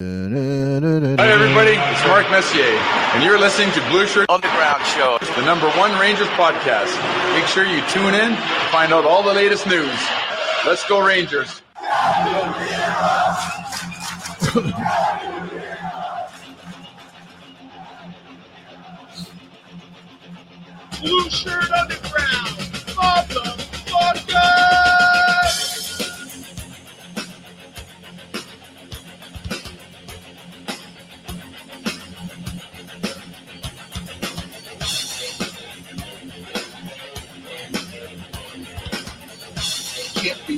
Hi, everybody. It's Mark Messier, and you're listening to Blueshirt Underground Show, the number one Rangers podcast. Make sure you tune in to find out all the latest news. Let's go, Rangers. Blueshirt Underground, motherfucker! Can't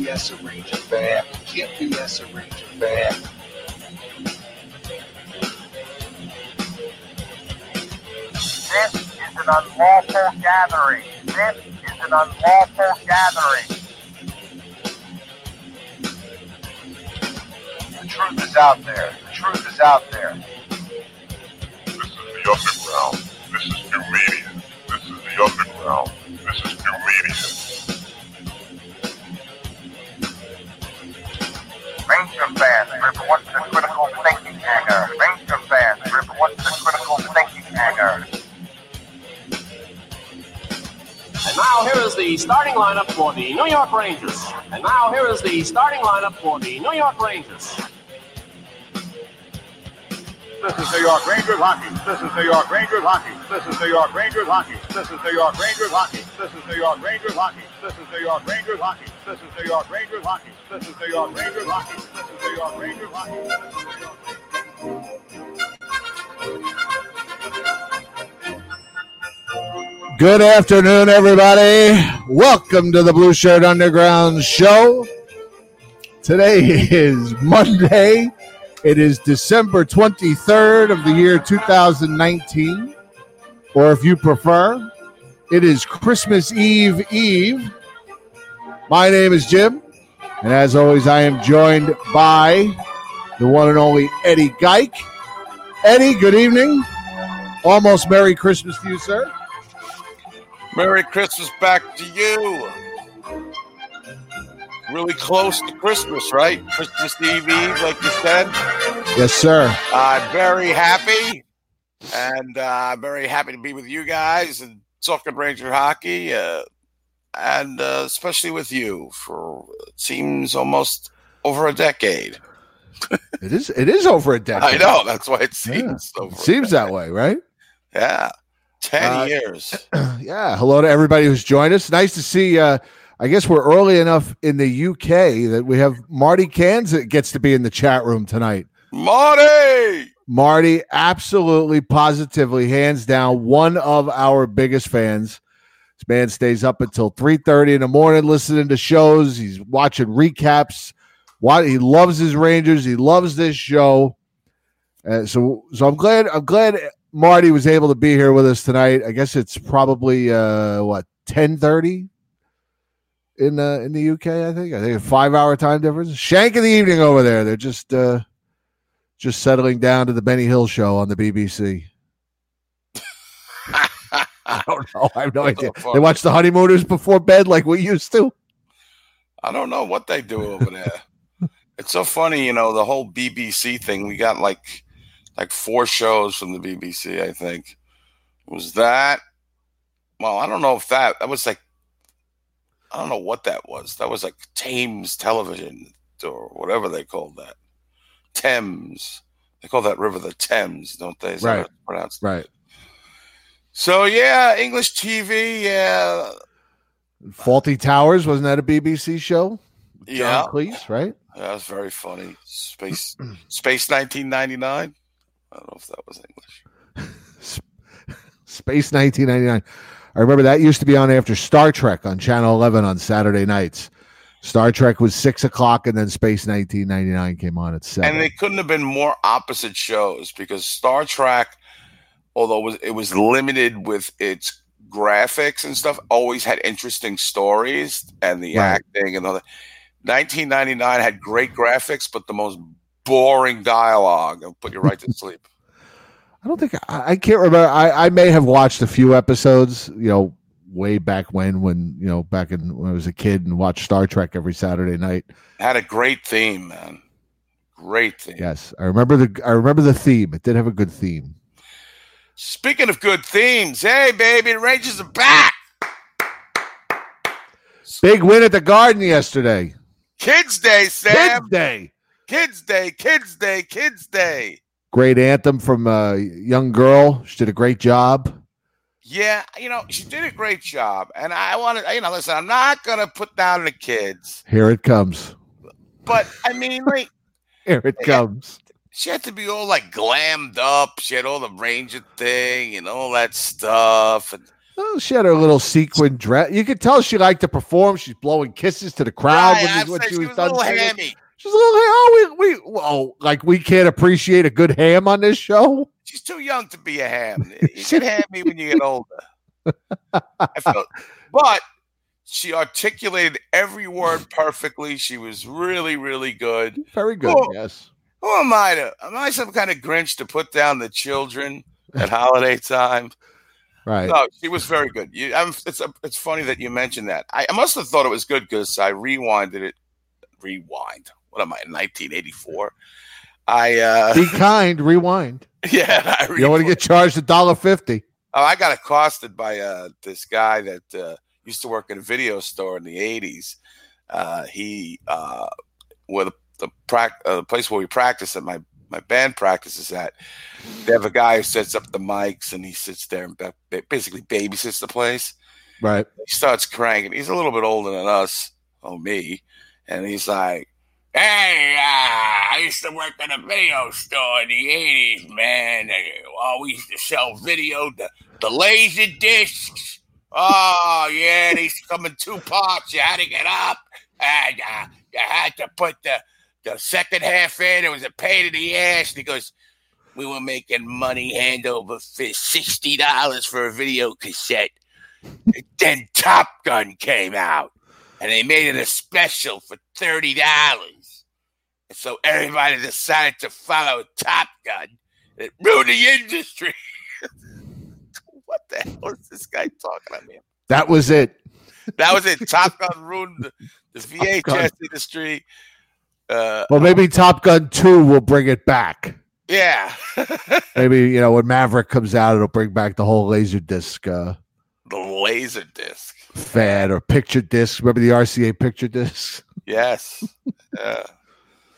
BS a Ranger fan. Can't BS a Ranger fan. This is an unlawful gathering. This is an unlawful gathering. The truth is out there. The truth is out there. This is the underground. This is new media. This is the underground. This is new media. Ranger fans, report to critical thinking hangar. Ranger fans, report to critical thinking hangar. And now here is the starting lineup for the New York Rangers. And now here is the starting lineup for the New York Rangers. This is New York Rangers hockey. This is New York Rangers hockey. This is New York Rangers hockey. This is New York Rangers hockey. This is New York Rangers hockey. This is New York Rangers hockey. This is New York Rangers hockey. This is New York Rangers hockey. This is New York Rangers hockey. Good afternoon, everybody. Welcome to the Blueshirt Underground Show. Today is Monday. It is December 23rd of the year 2019. Or if you prefer, it is Christmas Eve Eve. My name is Jim. And as always, I am joined by the one and only Eddie Geik. Eddie, good evening. Almost Merry Christmas to you, sir. Merry Christmas back to you. Really close to Christmas, right? Christmas Eve Eve, like you said. Yes, sir. I'm very happy, and uh, very happy to be with you guys and talking Ranger hockey, uh, and uh, especially with you for it seems almost over a decade. It is. It is over a decade. I know that's why it seems Yeah. It seems that way, right? Yeah, ten Uh, years. yeah. Hello to everybody who's joined us. Nice to see. Uh, I guess we're early enough in the UK that we have Marty Cans that gets to be in the chat room tonight. Marty. Marty, absolutely, positively, hands down, one of our biggest fans. This man stays up until three thirty in the morning listening to shows. He's watching recaps. Why he loves his Rangers. He loves this show. Uh, so, so I'm glad. I'm glad Marty was able to be here with us tonight. I guess it's probably uh, what ten thirty in uh, in the UK. I think. I think a five hour time difference. Shank of the evening over there. They're just uh, just settling down to the Benny Hill show on the BBC. I don't know. I have no the idea. fuck? They watch the honeymooners before bed like we used to. I don't know what they do over there. it's so funny, you know, the whole BBC thing. We got like like four shows from the BBC, I think. Was that well, I don't know if that that was like I don't know what that was. That was like Thames television or whatever they called that. Thames. They call that river the Thames, don't they? Is that Right. it's pronounced? Right. So yeah, English TV, yeah. Fawlty Towers wasn't that a BBC show? John Yeah. Cleese, right? That was very funny. Space Space 1999. I don't know if that was English. Space 1999. I remember that used to be on after Star Trek on Channel 11 on Saturday nights. Star Trek was six o'clock, and then Space 1999 came on at seven. And they couldn't have been more opposite shows because Star Trek, although it was, it was limited with its graphics and stuff, always had interesting stories and the Right. acting and all that. 1999 had great graphics, but the most boring dialogue. It'll put you right to sleep. I don't think I, I can't remember. I, I may have watched a few episodes, you know, way back when, when you know, back in when I was a kid and watched Star Trek every Saturday night. Had a great theme, man. Great theme. Yes, I remember the I remember the theme. It did have a good theme. Speaking of good themes, hey baby, the Rangers are back. Big win at the Garden yesterday. Kids Day, Sam. Kids Day. Kids Day, Kids Day, Kids Day. Great anthem from a young girl. She did a great job. Yeah, you know, she did a great job. And I want to, you know, listen, I'm not going to put down the kids, Here it comes. but I mean, like, Here it eh, comes. She had to be all like glammed up. She had all the Ranger thing and all that stuff. And Oh, she had her oh, little sequin dress. You could tell she liked to perform. She's blowing kisses to the crowd Right, when, when she she was, was a done hammy. She's a little ham. Oh, we, we, oh, like we can't appreciate a good ham on this show. She's too young to be a ham. You get hammy when you get older. Felt, but she articulated every word perfectly. She was really, really good. Very good. Yes. Who am I to? Am I some kind of Grinch to put down the children at holiday time? Right. No, she was very good. You, I'm, it's it's funny that you mentioned that. I, I must have thought it was good because I rewinded it. Rewind. What am I? 1984. I uh Be kind. Rewind. yeah. I You don't want to get charged a dollar fifty. Oh, I got accosted by uh, this guy that uh, used to work in a video store in the '80s. Uh, he, uh, where the the, prac- uh, the place where we practice at my my band practices at, they have a guy who sets up the mics and he sits there and ba- ba- basically babysits the place. Right. He starts cranking. He's a little bit older than us, oh me, and he's like, "Hey, uh, I used to work in a video store in the '80s, man. Oh, we used to sell video, the, the laser discs. Oh, yeah, these come in two parts. You had to get up, and uh, you had to put the the second half in. It was a pain in the ass." because. We were making money hand over fist, sixty dollars for a video cassette. Then Top Gun came out, and they made it a special for thirty dollars. And so everybody decided to follow Top Gun. It ruined the industry. what the hell is this guy talking about? Man? That was it. That was it. Top Gun ruined the, the VHS industry. Uh, Well, maybe Top Gun Two will bring it back. yeah, Maybe you know when Maverick comes out, it'll bring back the whole laser disc uh, the laser disc. fad or picture disc. Remember the RCA picture disc? Yes. yeah.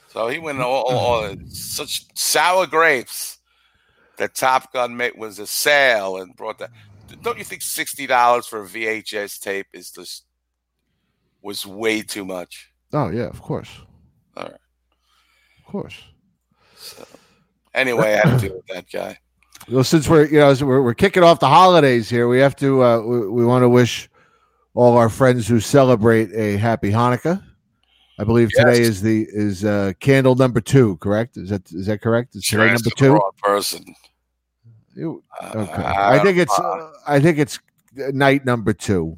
So he went all, all, all- such sour grapes that Top Gun made was a sale and brought that. Don't you think sixty dollars for a VHS tape is just was way too much? Oh yeah, of course, All right. of course. Anyway, I have to deal with that guy. Well, since we're you know we're, we're kicking off the holidays here, we have to uh, we, we want to wish all our friends who celebrate a happy Hanukkah. I believe today is the is uh, candle number two. Correct? Is that is that correct? Is today number two? person. You- Uh, Okay. I I think it's uh, I think it's night number two.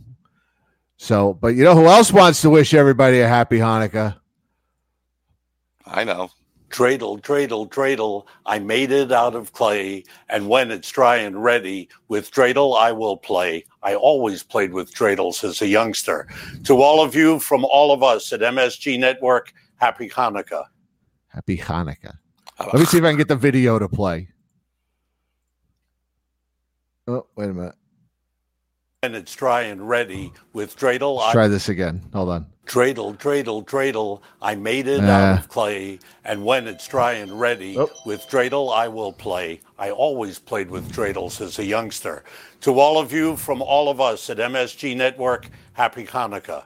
So, but you know who else wants to wish everybody a happy Hanukkah? I know. Dreidel, dreidel, dreidel, I made it out of clay, and when it's dry and ready, with dreidel I will play. I always played with dreidels as a youngster. To all of you from all of us at MSG Network, happy Hanukkah. Happy Hanukkah. Oh. Let me see if I can get the video to play. Oh, wait a minute. When it's dry and ready, with dreidel Let's I try this again. Hold on. Dreidel, dreidel, dreidel, I made it Uh. out of clay, and when it's dry and ready, Oh. with dreidel I will play. I always played with dreidels as a youngster. To all of you from all of us at MSG Network, happy Hanukkah.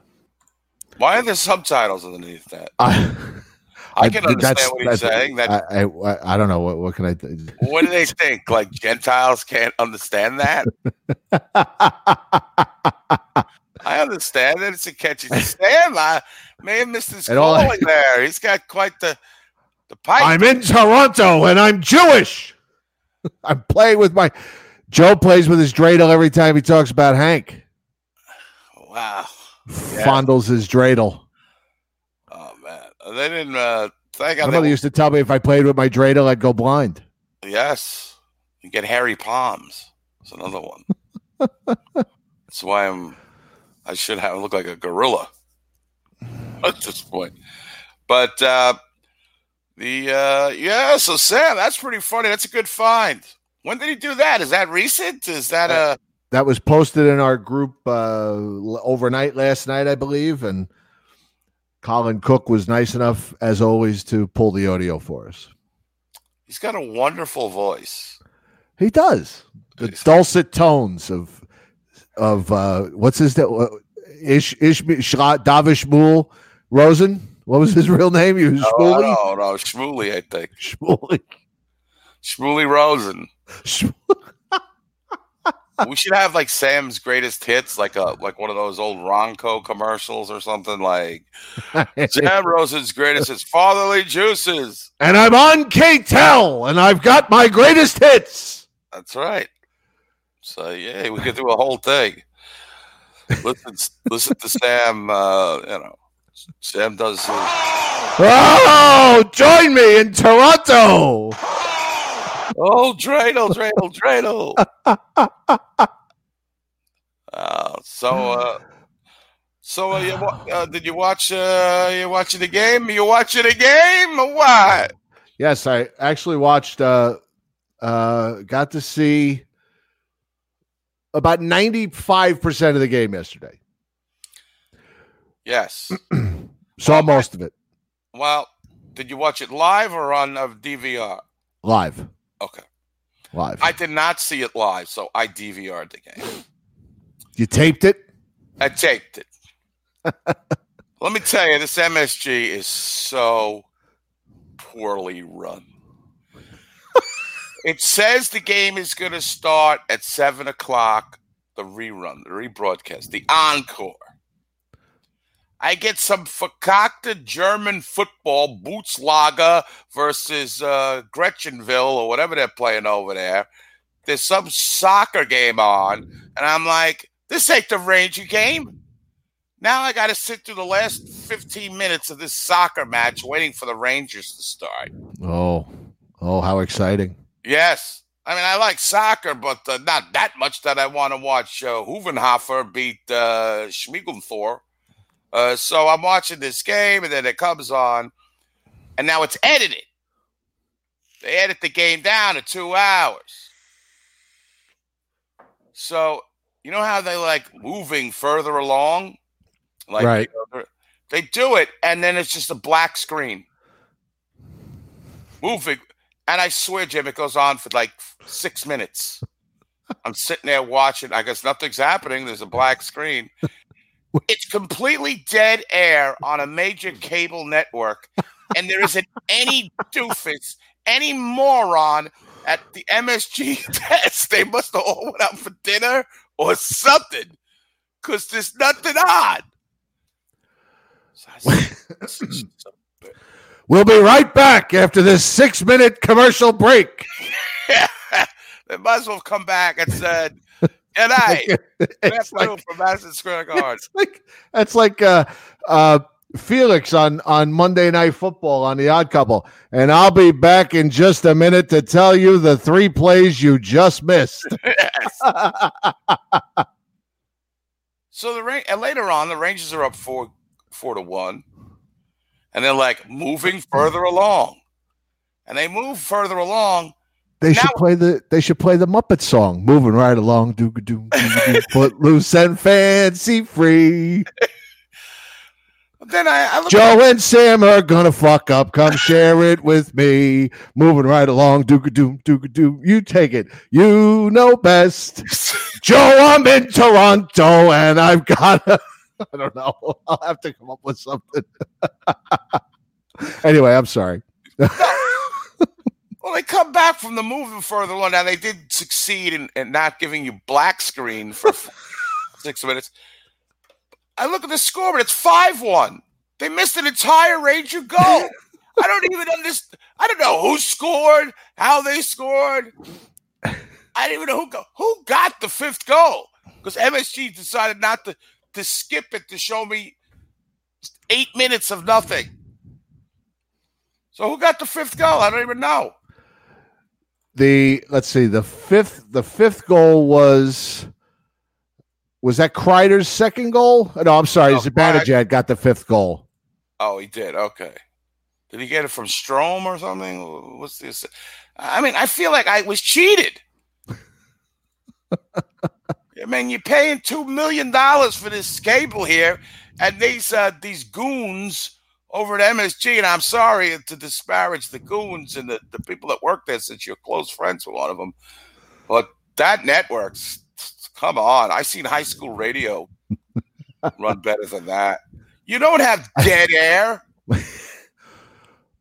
Why are there subtitles underneath that? I, I can understand that's- what he's saying. That I, I, I don't know what what can I. Th- what do they think? Like Gentiles can't understand that? I understand that it's a catchy stand. I may have missed his all I- calling there. He's got quite the the pipe. I'm in Toronto and I'm Jewish. I'm playing with my. Joe plays with his dreidel every time he talks about Hank. wow. Yeah. Fondles his dreidel. They didn't. Uh, thank My mother used to tell me if I played with my dreidel, I'd go blind. yes, you get hairy palms. That's another one. That's why I'm. I should have look like a gorilla at this point. But uh, The uh yeah, so Sam, that's pretty funny. That's a good find. When did he do that? Is that recent? Is that uh That was posted in our group uh, overnight last night, I believe, and Colin Cook was nice enough, as always, to pull the audio for us. he's got a wonderful voice. He does the dulcet tones of of uh, what's his name? Uh, Ish Ish Davish Shmuel Rosen. What was his real name? He was No, Shmuley. no, no, Shmuley, I think. Shmuley. Shmuley Rosen. Shmuley. We should have like Sam's greatest hits, like a like one of those old Ronco commercials or something like Sam Rosen's greatest hits, Fatherly Juices. and I'm on K-tel, and I've got my greatest hits. That's right. So yeah, we could do a whole thing. Listen, listen to Sam. Uh, you know, Sam does. His, Oh, join me in Toronto. Oh, dreidel, dreidel, dreidel. Uh, so, uh, so uh, you, uh, did you watch? Uh, you watching the game? You watching the game or what? Yes, I actually watched. Uh, uh, got to see about ninety five percent of the game yesterday. Yes. Saw most of it Well, did you watch it live or on uh, DVR? live. Okay. Live. I did not see it live, so I DVR'd the game. you taped it. I taped it. Let me tell you, this MSG is so poorly run. it says the game is going to start at seven o'clock. The rerun, the rebroadcast, the encore. I get some verkackte German football, Bootslager versus uh, Gretchenville or whatever they're playing over there. There's some soccer game on, and I'm like, this ain't the Ranger game. Now I got to sit through the last 15 minutes of this soccer match waiting for the Rangers to start. Oh, oh, how exciting! Yes. I mean, I like soccer, but uh, not that much that I want to watch uh, Hoevenhofer beat uh, Schmiegelthor. Uh, so I'm watching this game, and then it comes on, and now it's edited. They edit the game down to two hours. So you know how they like moving further along, like Right. they do it, and then it's just a black screen moving. And I swear, Jim, it goes on for like six minutes. I'm sitting there watching. I guess nothing's happening. There's a black screen. It's completely dead air on a major cable network, and there isn't any doofus, any moron at the MSG test. They must have all went out for dinner or something, because there's nothing on. So I said, "This is so We'll be right back after this six minute commercial break. they might as well have come back and said, "Good night, good It's afternoon like, from Madison Square Garden." it's like that's like uh, uh, Felix on on Monday Night Football on the Odd Couple, and I'll be back in just a minute to tell you the three plays you just missed. So the Ra- and later on, the Rangers are up four four to one, and they're like moving further along, and they move further along. They should play the they should play the Muppet song, moving right along, do do foot loose and fancy free. Then I, I Joe and Sam are gonna fuck up. Come share it with me. Moving right along, do do do do. You take it. You know best. Joe, I'm in Toronto, and I've got. to I don't know. I'll have to come up with something. anyway, I'm sorry. Well, they come back from the moving further along. Now they did succeed in, in not giving you black screen for six minutes. I look at the scoreboard; it's five one. They missed an entire Ranger goal. I don't even understand. I don't know who scored, how they scored. I didn't even know who go, who got the fifth goal because MSG decided not to to skip it to show me eight minutes of nothing. So who got the fifth goal? I don't even know. The let's see. The fifth. The fifth goal was. Was that Kreider's second goal? No, I'm sorry. No, Zibanejad got the fifth goal. Oh, he did. Okay. Did he get it from Strome or something? What's this? I mean, I feel like I was cheated. I mean, you're paying two million dollars for this cable here, and these uh, these goons over at MSG. And I'm sorry to disparage the goons and the, the people that work there, since you're close friends with one of them, but that network's come on. I've seen high school radio run better than that. You don't have dead air.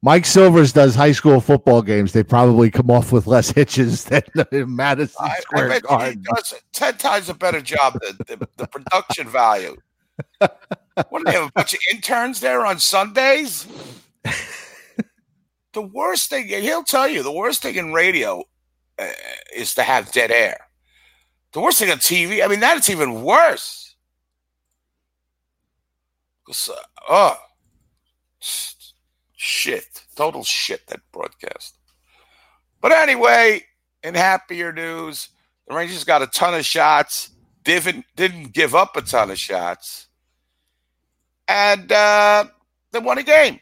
Mike Silvers does high school football games. They probably come off with less hitches than Madison I, I Square bet you he Garden. does ten times a better job than the, the production value. What do they have? A bunch of interns there on Sundays? the worst thing, he'll tell you, the worst thing in radio uh, is to have dead air. The worst thing on TV, I mean, that's even worse. 'Cause, uh, oh, shit, total shit that broadcast. But anyway, in happier news, the Rangers got a ton of shots. Didn't didn't give up a ton of shots, and uh, they won a game.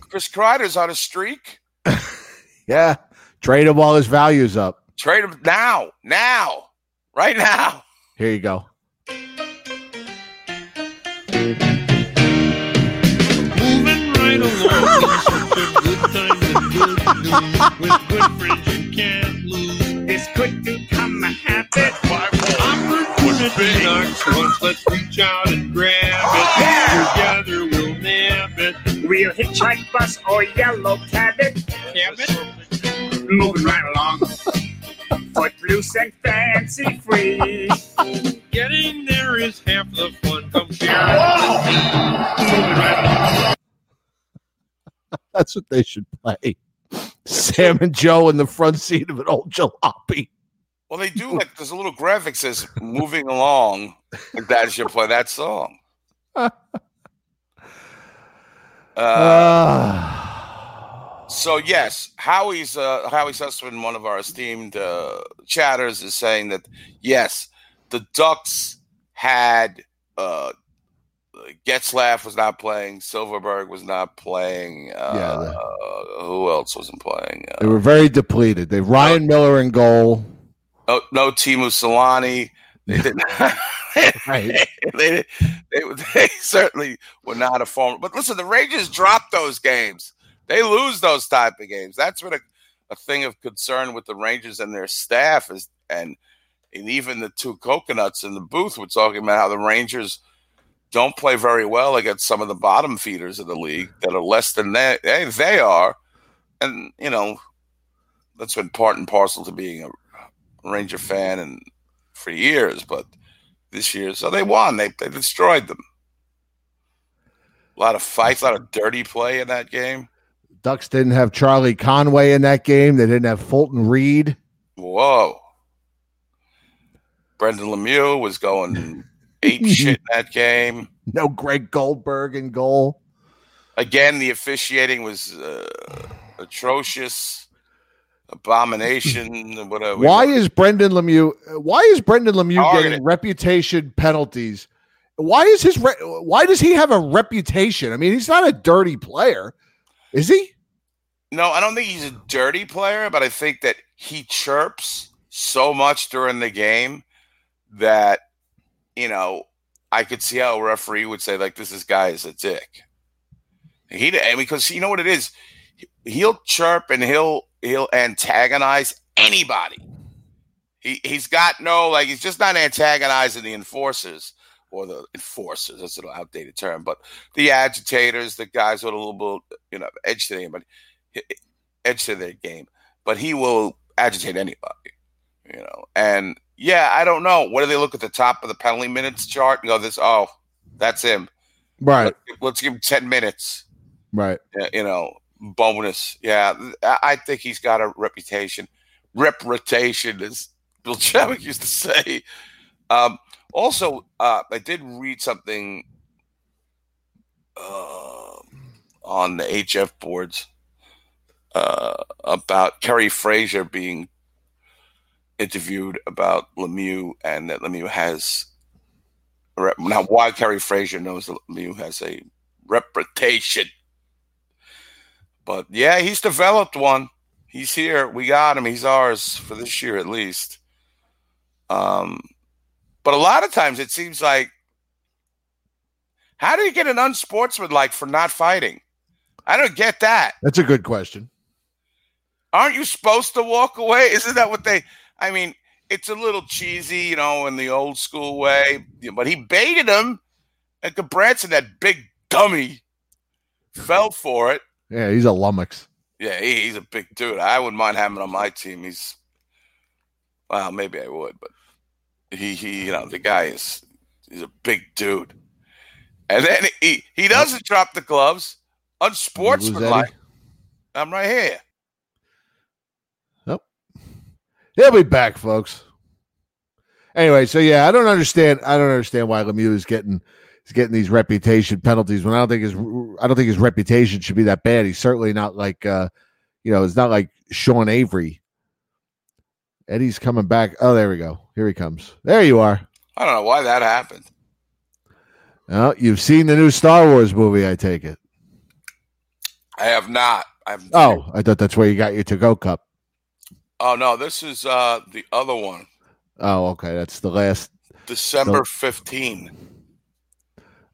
Chris Kreider's on a streak. Yeah. Trade him while his value's up. Trade him now, now, right now. Here you go. Moving right along, such a good time and good news. With good friends you can't lose. This could become a habit. Opportunity once, let's reach out and grab it. Oh, Together we'll nab it. We'll hitchhike, bus, or yellow cab it. Moving right along. Footloose and fancy free. Getting there is half the fun. Come share it. Moving right along. That's what they should play. Sam and Joe in the front seat of an old jalopy. Well, they do like there's a little graphic says "moving along." Like that should play that song. Uh, Ah. so yes, Howie's uh, Howie Sussman, one of our esteemed uh, chatters, is saying that yes, the Ducks had uh, Getzlaf was not playing, Silfverberg was not playing. Uh, Yeah, the- uh, who else wasn't playing? Uh, they were very depleted. They Ryan Miller in goal. no, no Teemu Selanne. They didn't. Right. they, they, they certainly were not a former. But listen, the Rangers dropped those games. They lose those type of games. That's what a, a thing of concern with the Rangers and their staff is, and and even the two coconuts in the booth were talking about how the Rangers don't play very well against some of the bottom feeders of the league that are less than they they, they are, and you know that's been part and parcel to being a Ranger fan and for years, but this year, so they won. They they destroyed them. A lot of fights, a lot of dirty play in that game. Ducks didn't have Charlie Conway in that game. They didn't have Fulton Reed. Whoa. Brendan Lemieux was going ape shit in that game. No Greg Goldberg in goal. Again, the officiating was uh, atrocious, abomination. Whatever. Why is Brendan Lemieux? Why is Brendan Lemieux Targeted. getting reputation penalties? Why is his? Re- why does he have a reputation? I mean, he's not a dirty player, is he? No, I don't think he's a dirty player, but I think that he chirps so much during the game that you know I could see how a referee would say like this is guy is a dick. He and because you know what it is, he'll chirp and he'll he'll antagonize anybody. He he's got no like he's just not antagonizing the enforcers or the enforcers. That's an outdated term, but the agitators, the guys with a little bit you know edge to but edge to their game. But he will agitate anybody, you know. And yeah, I don't know. What do they look at the top of the penalty minutes chart and go, "This oh, that's him." Right, Let, let's give him ten minutes. right. You know, bonus. Yeah, I think he's got a reputation. Reputation, as Bill Chadwick used to say. Um, also, uh, I did read something uh, on the HF boards uh, about Kerry Fraser being interviewed about Lemieux and that Lemieux has now why Kerry Fraser knows that Lemieux has a reputation But yeah, he's developed one. He's here. We got him. He's ours for this year at least. Um, but a lot of times it seems like, how do you get an unsportsmanlike for not fighting? I don't get that. That's a good question. Aren't you supposed to walk away? Isn't that what they? I mean, it's a little cheesy, you know, in the old school way. But he baited him, and Gudbranson, that big dummy, fell for it. Yeah, he's a lummox. Yeah, he, he's a big dude. I wouldn't mind having him on my team. He's well, maybe I would, but he he, you know, the guy is he's a big dude. And then he he doesn't drop the gloves. Unsportsmanlike. I'm right here. He'll be back, folks. Anyway, so yeah, I don't understand. I don't understand why Lemieux is getting is getting these reputation penalties when I don't think his I don't think his reputation should be that bad. He's certainly not like uh you know, it's not like Sean Avery. Eddie's coming back. Oh, there we go. Here he comes. There you are. I don't know why that happened. Well, you've seen the new Star Wars movie, I take it. I have not. I've Oh, I thought that's where you got your to go cup. Oh no, this is uh the other one. Oh, okay. That's the last. December 15.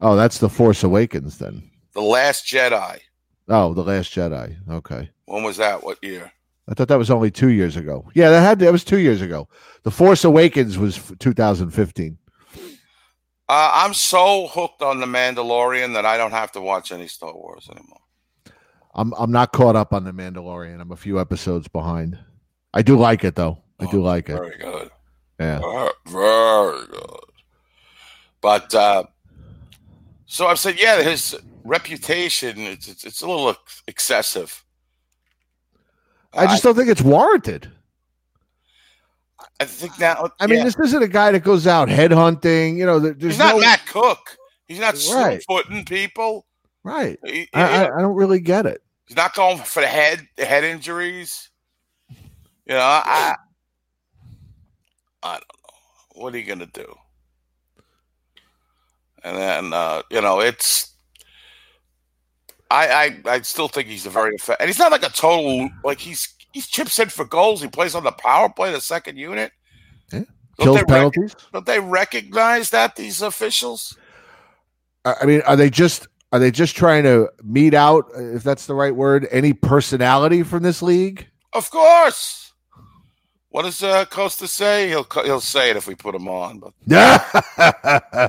Oh, that's the Force Awakens then. The Last Jedi. Oh, the Last Jedi. Okay. When was that? What year? I thought that was only two years ago. Yeah, that had that was two years ago. The Force Awakens was 2015. Uh, I'm so hooked on the Mandalorian that I don't have to watch any Star Wars anymore. I'm I'm not caught up on the Mandalorian. I'm a few episodes behind. I do like it though. I do like it. Very good. Yeah. Very, good. But uh, so I've said, yeah, his reputation it's it's, it's a little excessive. I just don't think it's warranted. I think now. I mean, yeah. this isn't a guy that goes out headhunting. You know, there- there's he's not no Matt Cooke. He's not Right. footing people. right. He- I, I, I don't really get it. he's not going for the head the head injuries. You know, I I don't know. What are you gonna do? And then uh, you know, it's I I I still think he's a very effective and he's not like a total like he's he's chips in for goals. He plays on the power play, the second unit. Yeah. Don't Kills they rec- penalties. don't they recognize that these officials? I I mean, are they just are they just trying to meet out, if that's the right word, any personality from this league? Of course. What does uh, Costa say? He'll he'll say it if we put him on. But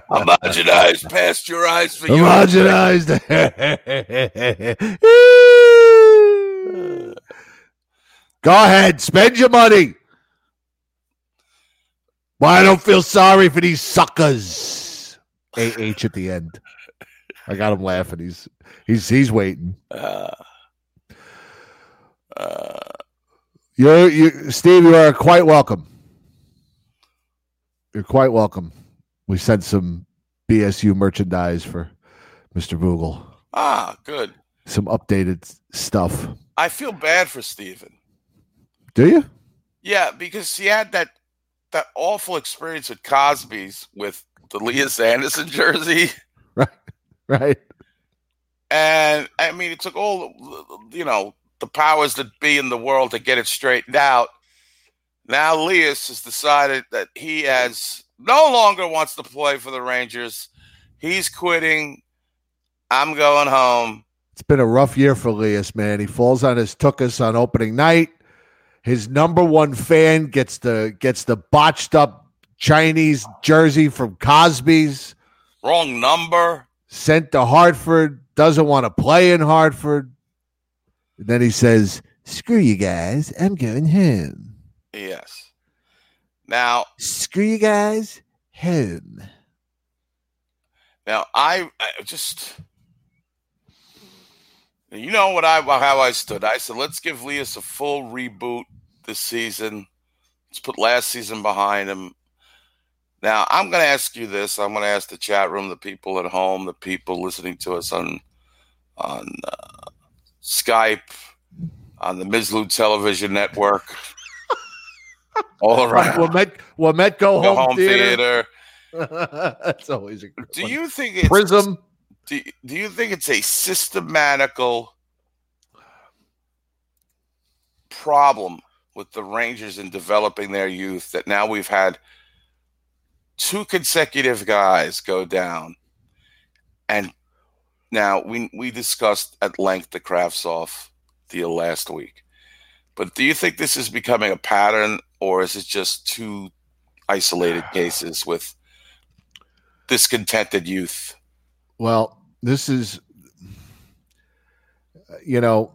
homogenized, pasteurized for you. Homogenized. Go ahead, spend your money. Why I don't feel sorry for these suckers. AH at the end. I got him laughing. He's he's he's waiting. Uh, uh, You're you Steve, you are quite welcome. You're quite welcome. We sent some BSU merchandise for Mr. Vogel. ah, good. Some updated stuff. I feel bad for Steven. Do you? Yeah, because he had that that awful experience with Cosby's with the Lias Andersson jersey. Right. Right. And I mean, it took all you know the powers that be in the world to get it straightened out. Now Lias has decided that he has no longer wants to play for the Rangers. He's quitting. I'm going home. It's been a rough year for Lias, man. He falls on his tuchus on opening night. His number one fan gets the gets the botched up Chinese jersey from Cosby's. Wrong number. Sent to Hartford. Doesn't want to play in Hartford. And then he says, "Screw you guys. I'm going home. Yes. Now, Screw you guys. Home." now I, I just, you know what I how I stood. I said, let's give Lias a full reboot this season. Let's put last season behind him. Now I'm going to ask you this. I'm going to ask the chat room, the people at home, the people listening to us on on uh, Skype, on the Mizlou Television Network, all around. Will Met, will Met go, Go home, home theater? theater. That's always a good Do one. you think it's Prism? Do, do you think it's a systematical problem with the Rangers in developing their youth that now we've had two consecutive guys go down, and now we we discussed at length the Kravtsov deal last week. But do you think this is becoming a pattern, or is it just two isolated cases with discontented youth? Well, this is you know,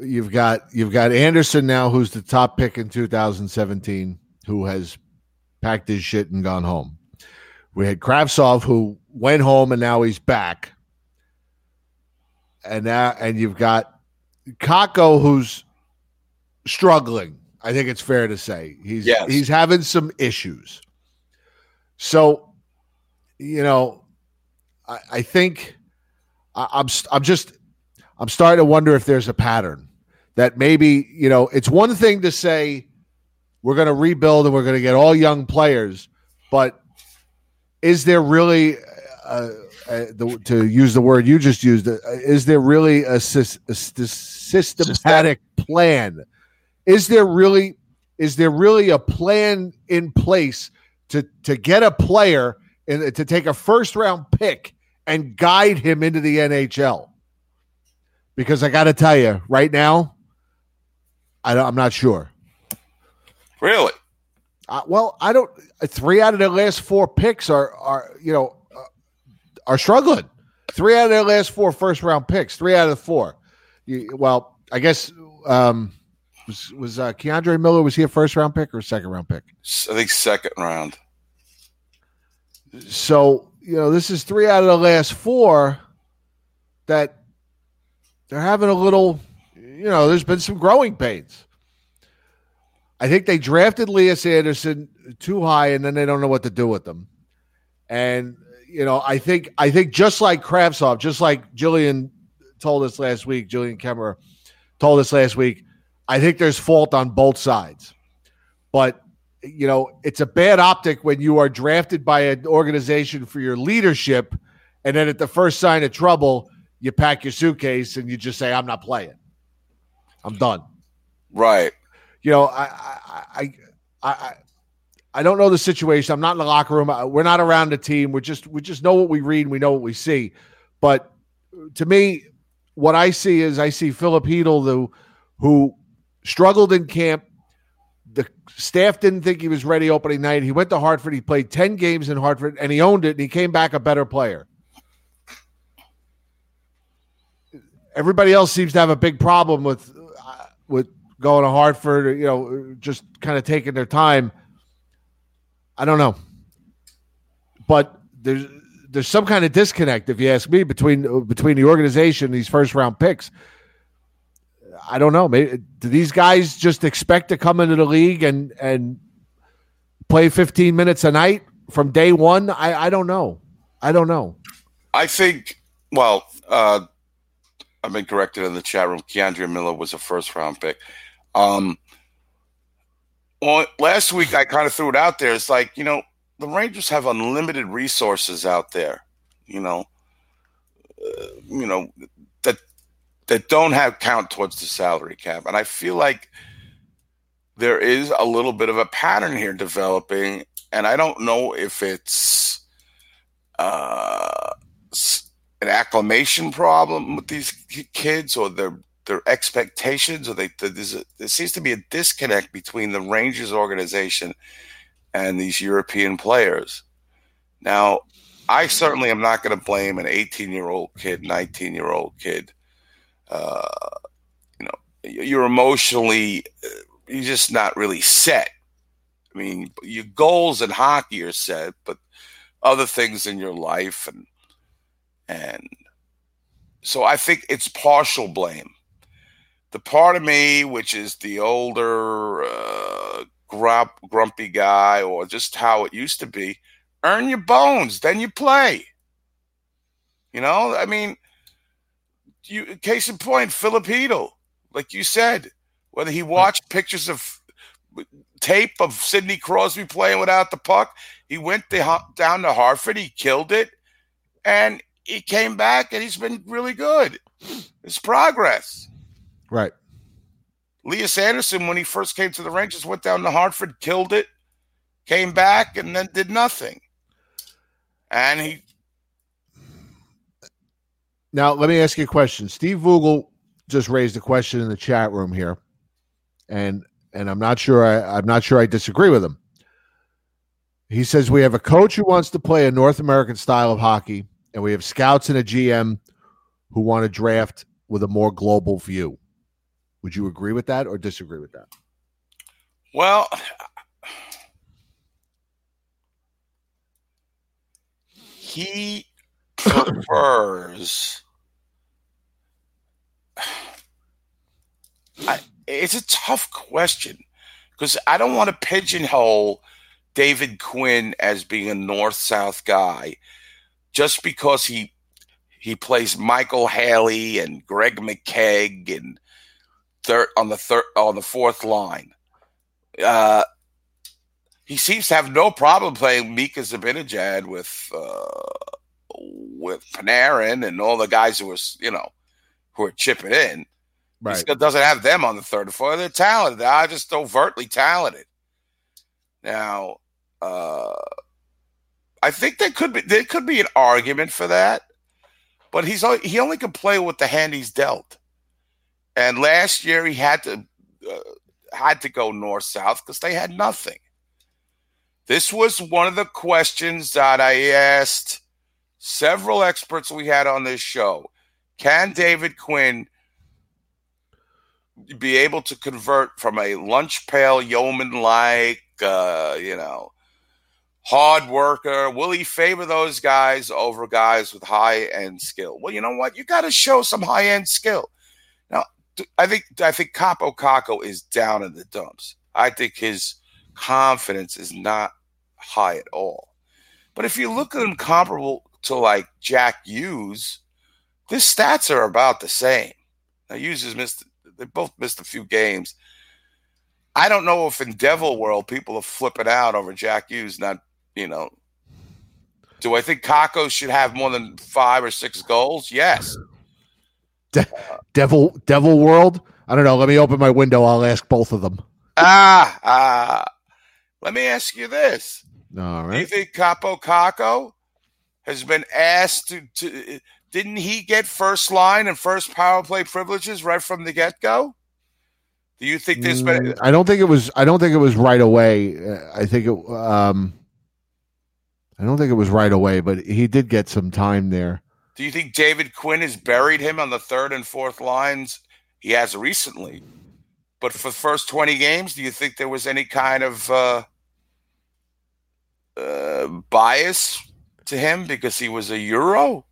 you've got you've got Andersson now who's the top pick in 2017 who has packed his shit and gone home. We had Kravtsov who went home and now he's back. And now and you've got Kakko who's struggling. I think it's fair to say. He's Yes. he's having some issues. So, you know, I, I think I, I'm I'm just I'm starting to wonder if there's a pattern that maybe you know it's one thing to say we're going to rebuild and we're going to get all young players, but is there really uh, uh, the, to use the word you just used? Uh, is there really a, a systematic plan? Is there really is there really a plan in place to to get a player and to take a first round pick and guide him into the NHL? Because I got to tell you, right now, I don't, I'm not sure. Really? Uh, well, I don't. Three out of the last four picks are are you know uh, are struggling. Three out of their last four first round picks. Three out of the four. You, well, I guess um, was was uh, K'Andre Miller was he a first round pick or a second round pick? I think second round. So you know this is three out of the last four that they're having a little. You know, there's been some growing pains. I think they drafted Lias Andersson too high, and then they don't know what to do with them. And you know, I think I think just like Kravtsov, just like Jillian told us last week, Jillian Kemmer told us last week, I think there's fault on both sides. But you know, it's a bad optic when you are drafted by an organization for your leadership, and then at the first sign of trouble, you pack your suitcase and you just say, "I'm not playing. I'm done." Right. you know, I, I, I, I, I don't know the situation. I'm not in the locker room. We're not around the team. We're just, we just know what we read. And we know what we see. But to me, what I see is I see Filip Chytil, who, who struggled in camp. The staff didn't think he was ready opening night. He went to Hartford. He played 10 games in Hartford and he owned it and he came back a better player. Everybody else seems to have a big problem with uh, with going to Hartford, or, you know, just kind of taking their time. I don't know, but there's there's some kind of disconnect, if you ask me, between between the organization and these first round picks. I don't know. Maybe do these guys just expect to come into the league and and play 15 minutes a night from day one? I I don't know. I don't know. I think, well, uh, I've been corrected in the chat room. K'Andre Miller was a first round pick. Um, well, last week I kind of threw it out there. It's like, you know, the Rangers have unlimited resources out there, you know, uh, you know, that, that don't have count towards the salary cap. And I feel like there is a little bit of a pattern here developing. And I don't know if it's, uh, an acclimation problem with these kids or their their expectations or they a, there seems to be a disconnect between the Rangers organization and these European players. Now, I certainly am not going to blame an 18 year old kid, 19 year old kid. Uh, you know, you're emotionally, uh, you're just not really set. I mean, your goals in hockey are set, but other things in your life and and so I think it's partial blame. The part of me, which is the older, uh, grump, grumpy guy, or just how it used to be, earn your bones, then you play. You know, I mean, you case in point, Filipino, like you said, whether he watched pictures of tape of Sidney Crosby playing without the puck, he went to, down to Hartford, he killed it, and he came back and he's been really good. It's progress. Right. Elias Andersson, when he first came to the Rangers, went down to Hartford, killed it, came back, and then did nothing. And he Now, let me ask you a question. Steve Vogel just raised a question in the chat room here, and and I'm not sure I, I'm not sure I disagree with him. He says we have a coach who wants to play a North American style of hockey, and we have scouts and a GM who want to draft with a more global view. Would you agree with that or disagree with that? Well, he prefers. I, it's a tough question because I don't want to pigeonhole David Quinn as being a north south guy just because he he plays Micheal Haley and Greg McKegg and third on the third on the fourth line. Uh, he seems to have no problem playing Mika Zibanejad with uh, with Panarin and all the guys who was you know who are chipping in. Right. He still doesn't have them on the third or fourth. They're talented. They're just overtly talented. Now, uh, I think there could be there could be an argument for that, but he's o- he only can play with the hand he's dealt. And last year he had to uh, had to go north south because they had nothing. This was one of the questions that I asked several experts we had on this show. Can David Quinn be able to convert from a lunch pail yeoman like, uh, you know, hard worker? Will he favor those guys over guys with high end skill? Well, you know what? You got to show some high end skill. I think I think Kaapo Kakko is down in the dumps. I think his confidence is not high at all. But if you look at him comparable to like Jack Hughes, his stats are about the same. Now Hughes has missed they both missed a few games. I don't know if in Devil World people are flipping out over Jack Hughes not, you know. Do I think Kakko should have more than five or six goals? Yes. De- Devil Devil World. I don't know. Let me open my window. I'll ask both of them. Ah, ah. Let me ask you this. All Do you think Kaapo Kakko has been asked to, to didn't he get first line and first power play privileges right from the get go? Do you think there's been Mm, I don't think it was. I don't think it was right away. Uh, I think it. Um, I don't think it was right away, but he did get some time there. Do you think David Quinn has buried him on the third and fourth lines? He has recently. But for the first 20 games, do you think there was any kind of uh, uh, bias to him because he was a Euro?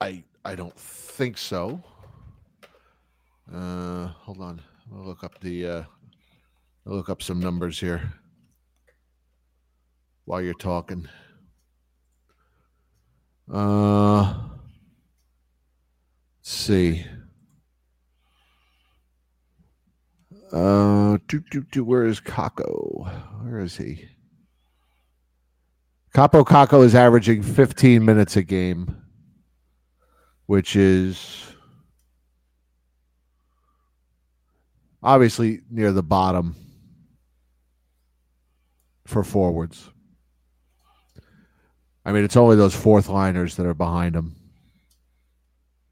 I I don't think so. Uh, hold on. I'll look up the. Uh, I'll look up some numbers here while you're talking. Uh, let's see. Uh, do, do, do, where is Kakko? Where is he? Kaapo Kakko is averaging 15 minutes a game, which is obviously near the bottom for forwards. I mean, it's only those fourth liners that are behind him,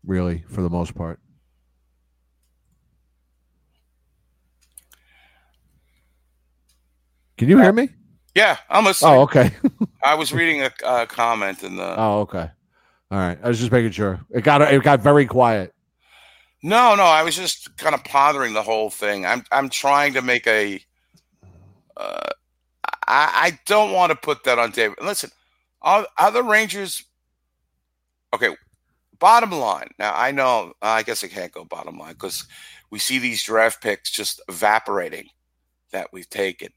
really, for the most part. Can you hear me? Yeah, I'm listening. Oh, okay. I was reading a, a comment in the. Oh, okay. All right. I was just making sure. It got it got very quiet. No, no, I was just kind of pondering the whole thing. I'm I'm trying to make a. Uh, I I don't want to put that on David. Listen, are, are the Rangers? Okay, bottom line. Now I know. I guess I can't go bottom line because we see these draft picks just evaporating that we've taken,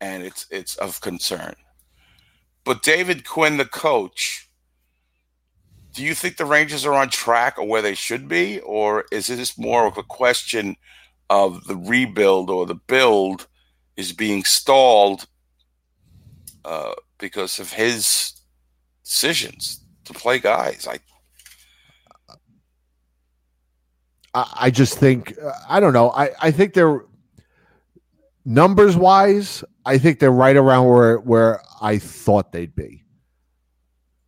and it's it's of concern. But David Quinn, the coach, do you think the Rangers are on track or where they should be, or is this more of a question of the rebuild or the build is being stalled uh, because of his decisions to play guys? I I, just think I don't know. I I think they're numbers wise. I think they're right around where where I thought they'd be.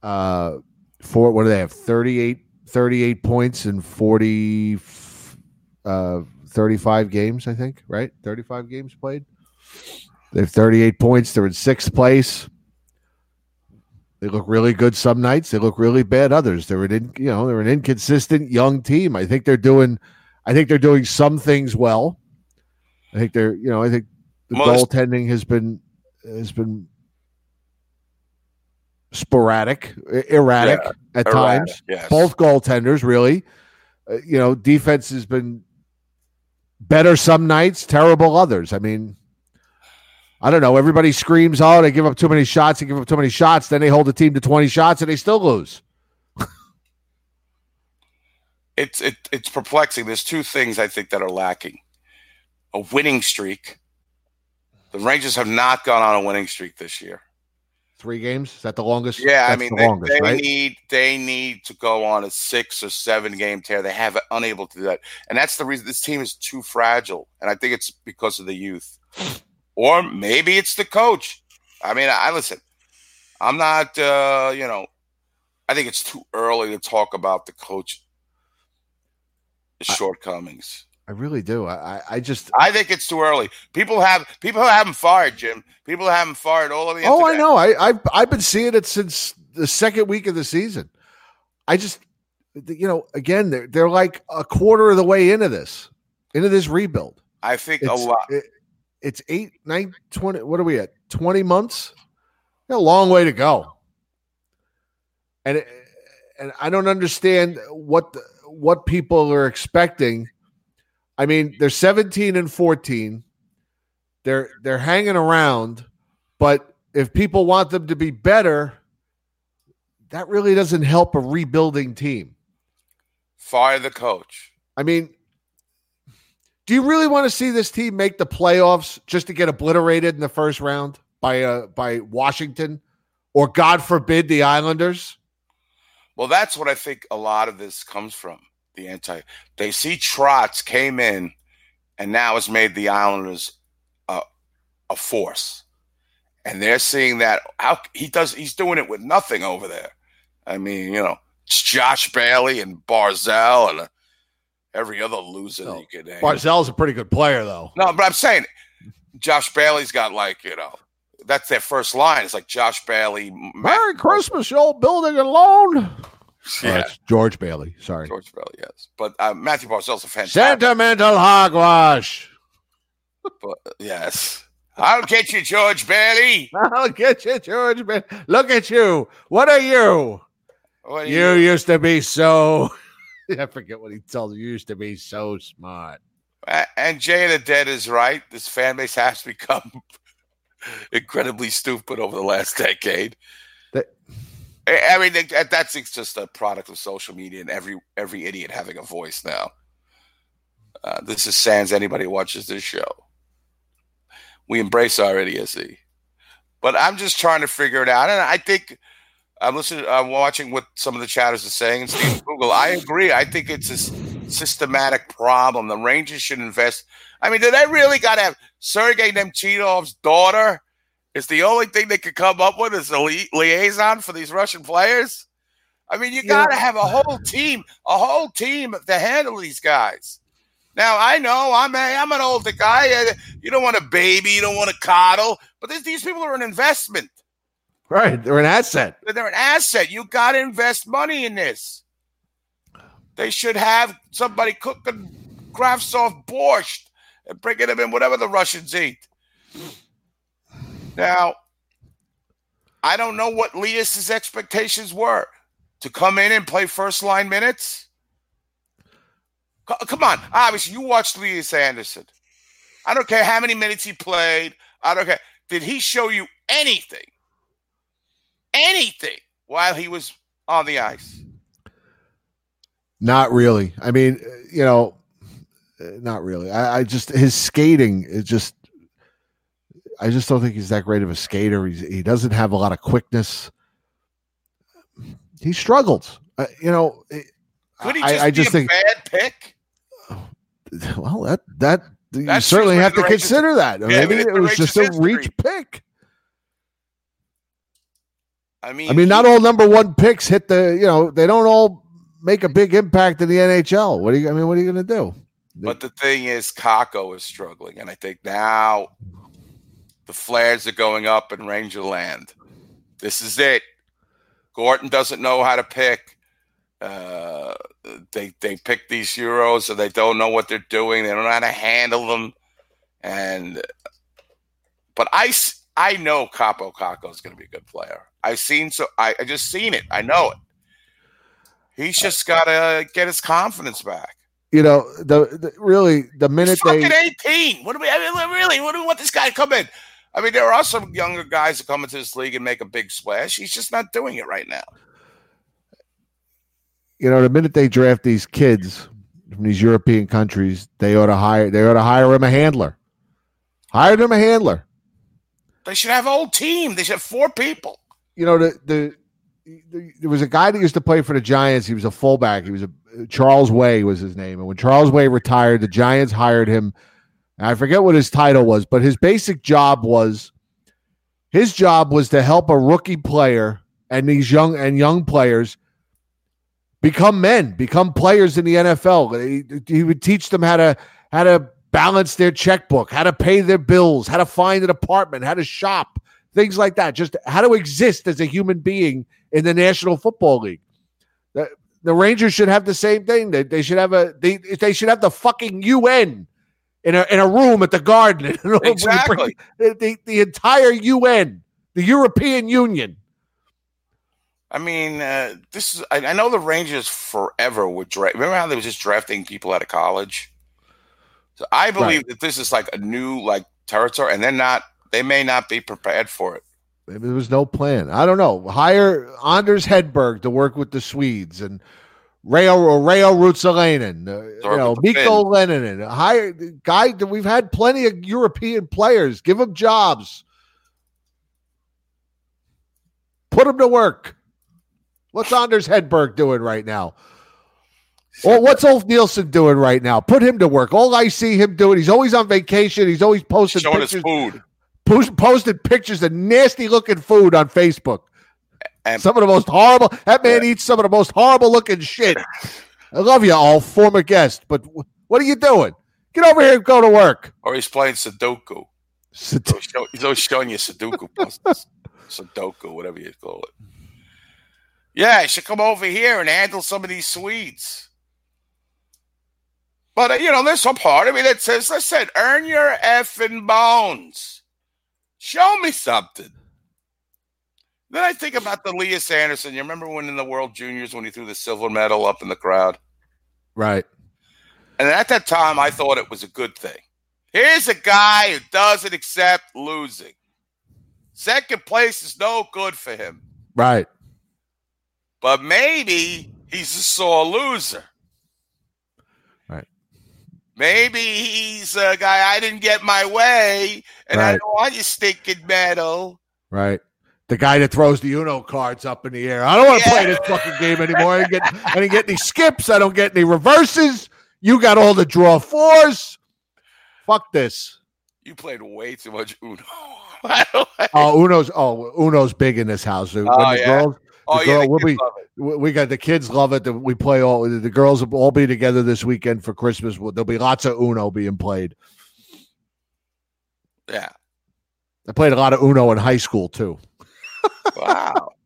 Uh, for what do they have? 38, 38 points in 40, uh, 35 games, I think, right? 35 games played. They have 38 points. They're in sixth place. They look really good some nights. They look really bad others. They're an in, you know they're an inconsistent young team. I think they're doing, I think they're doing some things well. I think they're you know I think the it's- goaltending has been has been sporadic, erratic Yeah, at erratic, times. yes. Both goaltenders really. Uh, you know, defense has been better some nights, terrible others. I mean, I don't know. Everybody screams, "Oh, they give up too many shots. They give up too many shots." Then they hold the team to twenty shots, and they still lose. it's it, it's perplexing. There's two things I think that are lacking: a winning streak. The Rangers have not gone on a winning streak this year. Three games is that the longest? Yeah, I mean the they, longest, they right? need they need to go on a six or seven game tear. They have it unable to do that, and that's the reason this team is too fragile. And I think it's because of the youth, or maybe it's the coach. I mean, I listen. I'm not, uh, you know, I think it's too early to talk about the coach shortcomings. I really do. I, I- just. I think it's too early. People have people have him fired, Jim. People have him fired all over the Oh, I know. I, I've I've been seeing it since the second week of the season. I just, you know, again, they're they're like a quarter of the way into this, into this rebuild. I think a lot. it- it's eight, nine, 20. What are we at? 20 months? A long way to go. And it, and I don't understand what the, what people are expecting. I mean, they're 17 and 14. They're they're hanging around, but if people want them to be better, that really doesn't help a rebuilding team. Fire the coach. I mean, do you really want to see this team make the playoffs just to get obliterated in the first round by uh by Washington or God forbid the Islanders? Well, that's what I think a lot of this comes from. The anti. They see Trotz came in, and now has made the Islanders a, a force, and they're seeing that how he does. He's doing it with nothing over there. I mean, you know, it's Josh Bailey and Barzal and every other loser that you could name. Barzal's a pretty good player though. No, but I'm saying Josh Bailey's got like you know that's their first line. It's like Josh Bailey. Merry Christmas, you old building and loan. Yeah. Oh, George Bailey. Sorry. George Bailey, yes, but uh, Mathew Barzal's a fantastic. Sentimental hogwash. But yes, I'll get you, George Bailey. I'll get you, George Bailey. Look at you. What are you? What are You used to be so. I forget what he tells you. Used to be so smart. And Jay the Dead is right. This fan base has become incredibly stupid over the last decade. That- I mean, that- that's just a product of social media and every every idiot having a voice now. Uh, this is sans anybody watches this show. We embrace our idiocy, but I'm just trying to figure it out. And I think I'm listening, I'm watching what some of the chatters are saying. And Steve Google, I agree. I think it's a systematic problem. The Rangers should invest. I mean, do they really got to have Sergei Nemchinov's daughter? Is the only thing they could come up with is a li- liaison for these Russian players? I mean, you got to have a whole team, a whole team to handle these guys. Now I know I'm a, I'm an older guy. You don't want a baby, you don't want to coddle, but these people are an investment. Right. They're an asset. They're an asset. You got to invest money in this. They should have somebody cooking Kravtsov borscht and bringing them in whatever the Russians eat. Now, I don't know what Lias's expectations were to come in and play first line minutes. Come on, obviously you watched Lias Andersson. I don't care how many minutes he played. I don't care. Did he show you anything? Anything while he was on the ice? Not really. I mean, uh, you know, uh, not really. I, I just his skating is just. I just don't think he's that great of a skater. He's, he doesn't have a lot of quickness. He struggled. Uh, you know, Could he I- just I be just a think- bad pick? Well, that that you certainly have to consider that. Yeah, Maybe it was just a reach pick. I mean, I mean, not all number one picks hit the. You know, they don't all make a big impact in the NHL. What are you? I mean, what are you going to do? But the thing is, Kakko is struggling, and I think now the flares are going up in Ranger Land. This is it. Gorton doesn't know how to pick. Uh, they they pick these Euros, so they don't know what they're doing. They don't know how to handle them. And but I I know Kaapo Kakko is going to be a good player. I've seen so I, I just seen it. I know it. He's just got to get his confidence back. You know, the, the really the minute He's they fucking 18. What do we I mean, really? What do we want this guy to come in? I mean, there are some younger guys that come into this league and make a big splash. He's just not doing it right now. you know the minute they draft these kids from these European countries, they ought to hire they ought to hire him a handler. Hire them a handler. They should have a whole team. They should have four people. You know the the. the- There was a guy that used to play for the Giants. He was a fullback. He was a Charles Way was his name. And when Charles Way retired, the Giants hired him. I forget what his title was, but his basic job was his job was to help a rookie player and these young and young players become men, become players in the NFL. He, he would teach them how to how to balance their checkbook, how to pay their bills, how to find an apartment, how to shop, things like that. Just how to exist as a human being in the National Football League. The, the Rangers should have the same thing. They, they should have a they, they should have the fucking UN in a in a room at the Garden. Exactly. the, the, the entire UN, the European Union. I mean, uh, this is. I, I know the Rangers forever would draft. Remember how they were just drafting people out of college? So I believe Right. that this is like a new like territory, and they're not. They may not be prepared for it. Maybe there was no plan. I don't know. Hire Anders Hedberg to work with the Swedes and Rayo Reijo Ruotsalainen, uh, you know, Mikko Leinonen. Hire guy. We've had plenty of European players. Give them jobs. Put them to work. What's Anders Hedberg doing right now? Or what's Ulf Nilsson doing right now? Put him to work. All I see him doing, he's always on vacation. He's always posting Showing his food. Post, posted pictures of nasty looking food on Facebook. And- some of the most horrible. That man eats some of the most horrible looking shit. I love you all, former guest, but w- what are you doing? Get over here and go to work. Or he's playing Sudoku. Sud- He's always showing you Sudoku puzzles. Sudoku, whatever you call it. Yeah, he should come over here and handle some of these Swedes. But, uh, you know, there's some part of me that says, listen, earn your effing bones. Show me something. Then I think about the Elias Andersson. You remember when in the World Juniors when he threw the silver medal up in the crowd? Right. And at that time, I thought it was a good thing. Here's a guy who doesn't accept losing. Second place is no good for him. Right. But maybe he's a sore loser. Right. Maybe he's a guy I didn't get my way, and I don't want your stinking medal. Right. The guy that throws the Uno cards up in the air. I don't want to play this fucking game anymore. I didn't, get, I didn't get any skips. I don't get any reverses. You got all the draw fours. Fuck this. You played way too much Uno. Oh, Uno's oh Uno's big in this house. Oh, the yeah. girls, oh, the yeah, girl- the we'll be-. We got the kids love it. that We play all the girls will all be together this weekend for Christmas. There'll be lots of Uno being played. Yeah. I played a lot of Uno in high school too. Wow.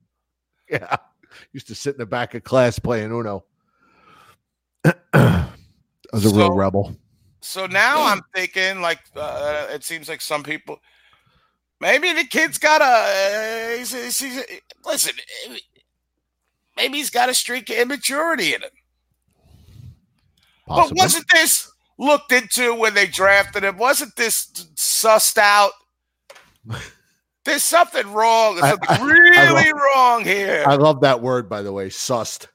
Yeah, used to sit in the back of class playing Uno. I was a real rebel. So now I'm thinking, like, uh, it seems like some people, maybe the kid's got a, uh, he's, he's, listen, maybe he's got a streak of immaturity in him. But wasn't this looked into when they drafted him? Wasn't this sussed out? There's something wrong. There's something I- I really wrong here. I love that word, by the way, sussed.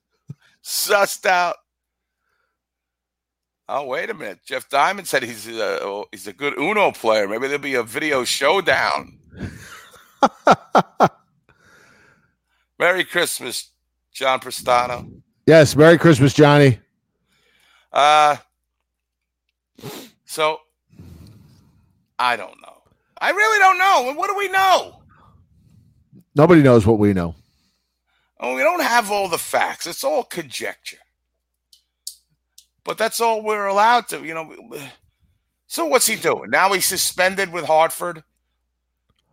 sussed out. Oh, wait a minute. Jeff Diamond said he's a, he's a good Uno player. Maybe there'll be a video showdown. Merry Christmas, John Prestano. Yes, Merry Christmas, Johnny. Uh, So I don't know. I really don't know. What do we know? Nobody knows what we know. Oh, we don't have all the facts. It's all conjecture. But that's all we're allowed to, you know. So what's he doing? Now he's suspended with Hartford.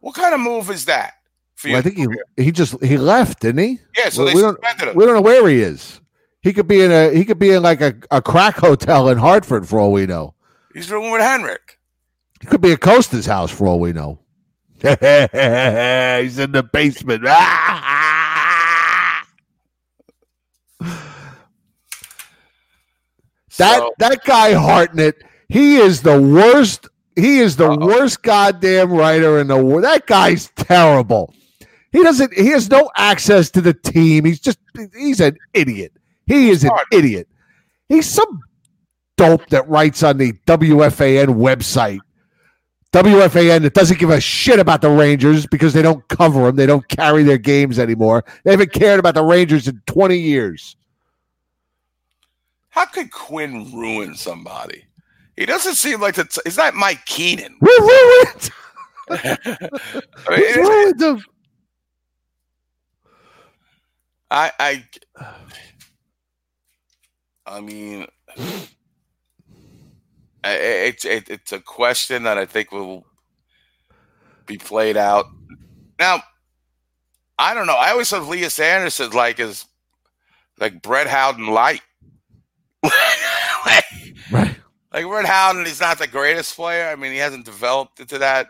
What kind of move is that? Well, I think he he just he left, didn't he? Yeah, so we, don't him. we don't know where he is. He could be in a he could be in like a, a crack hotel in Hartford for all we know. He's rooming with Henrik. He could be at Costa's house for all we know. He's in the basement. That So- that guy Hartnett, he is the worst. He is the worst goddamn writer in the world. That guy's terrible. He doesn't. He has no access to the team. He's just. He's an idiot. He is an idiot. He's some dope that writes on the WFAN website. WFAN that doesn't give a shit about the Rangers because they don't cover them. They don't carry their games anymore. They haven't cared about the Rangers in 20 years. How could Quinn ruin somebody? He doesn't seem like the. He's not Mike Keenan. Woo, woo. I, mean, wrong with them? I, I, I mean, it's it, it's a question that I think will be played out. Now, I don't know. I always thought Elias Andersson like is like Brett Howden light. Right. Like Brett Howden, he's not the greatest player. I mean, he hasn't developed into that.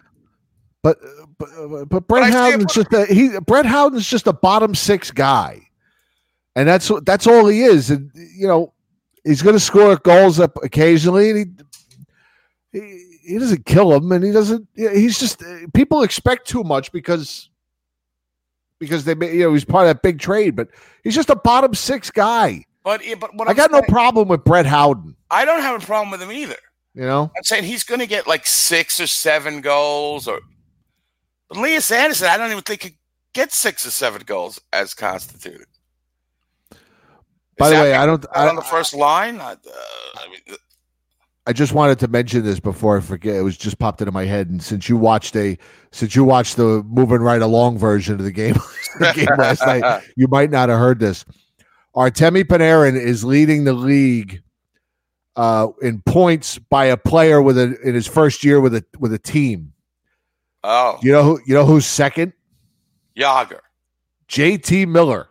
But uh, but, uh, but Brett Howden's just a he. Brett Howden's just a bottom six guy, and that's that's all he is. And you know, he's going to score goals up occasionally, and he he, he doesn't kill him, and he doesn't. He's just people expect too much because because they you know he's part of that big trade, but he's just a bottom six guy. But but what I got no problem with Brett Howden. I don't have a problem with him either. You know, I'm saying he's going to get like six or seven goals, or but Elias Andersson, I don't even think he could get six or seven goals as constituted. By the way, I don't. I, on the first line. I, uh, I mean, I just wanted to mention this before I forget. It was just popped into my head, and since you watched a since you watched the moving right along version of the game, the game last night, you might not have heard this. Artemi Panarin is leading the league uh, in points by a player with a in his first year with a with a team. oh, You know who? You know who's second? Yager. JT Miller,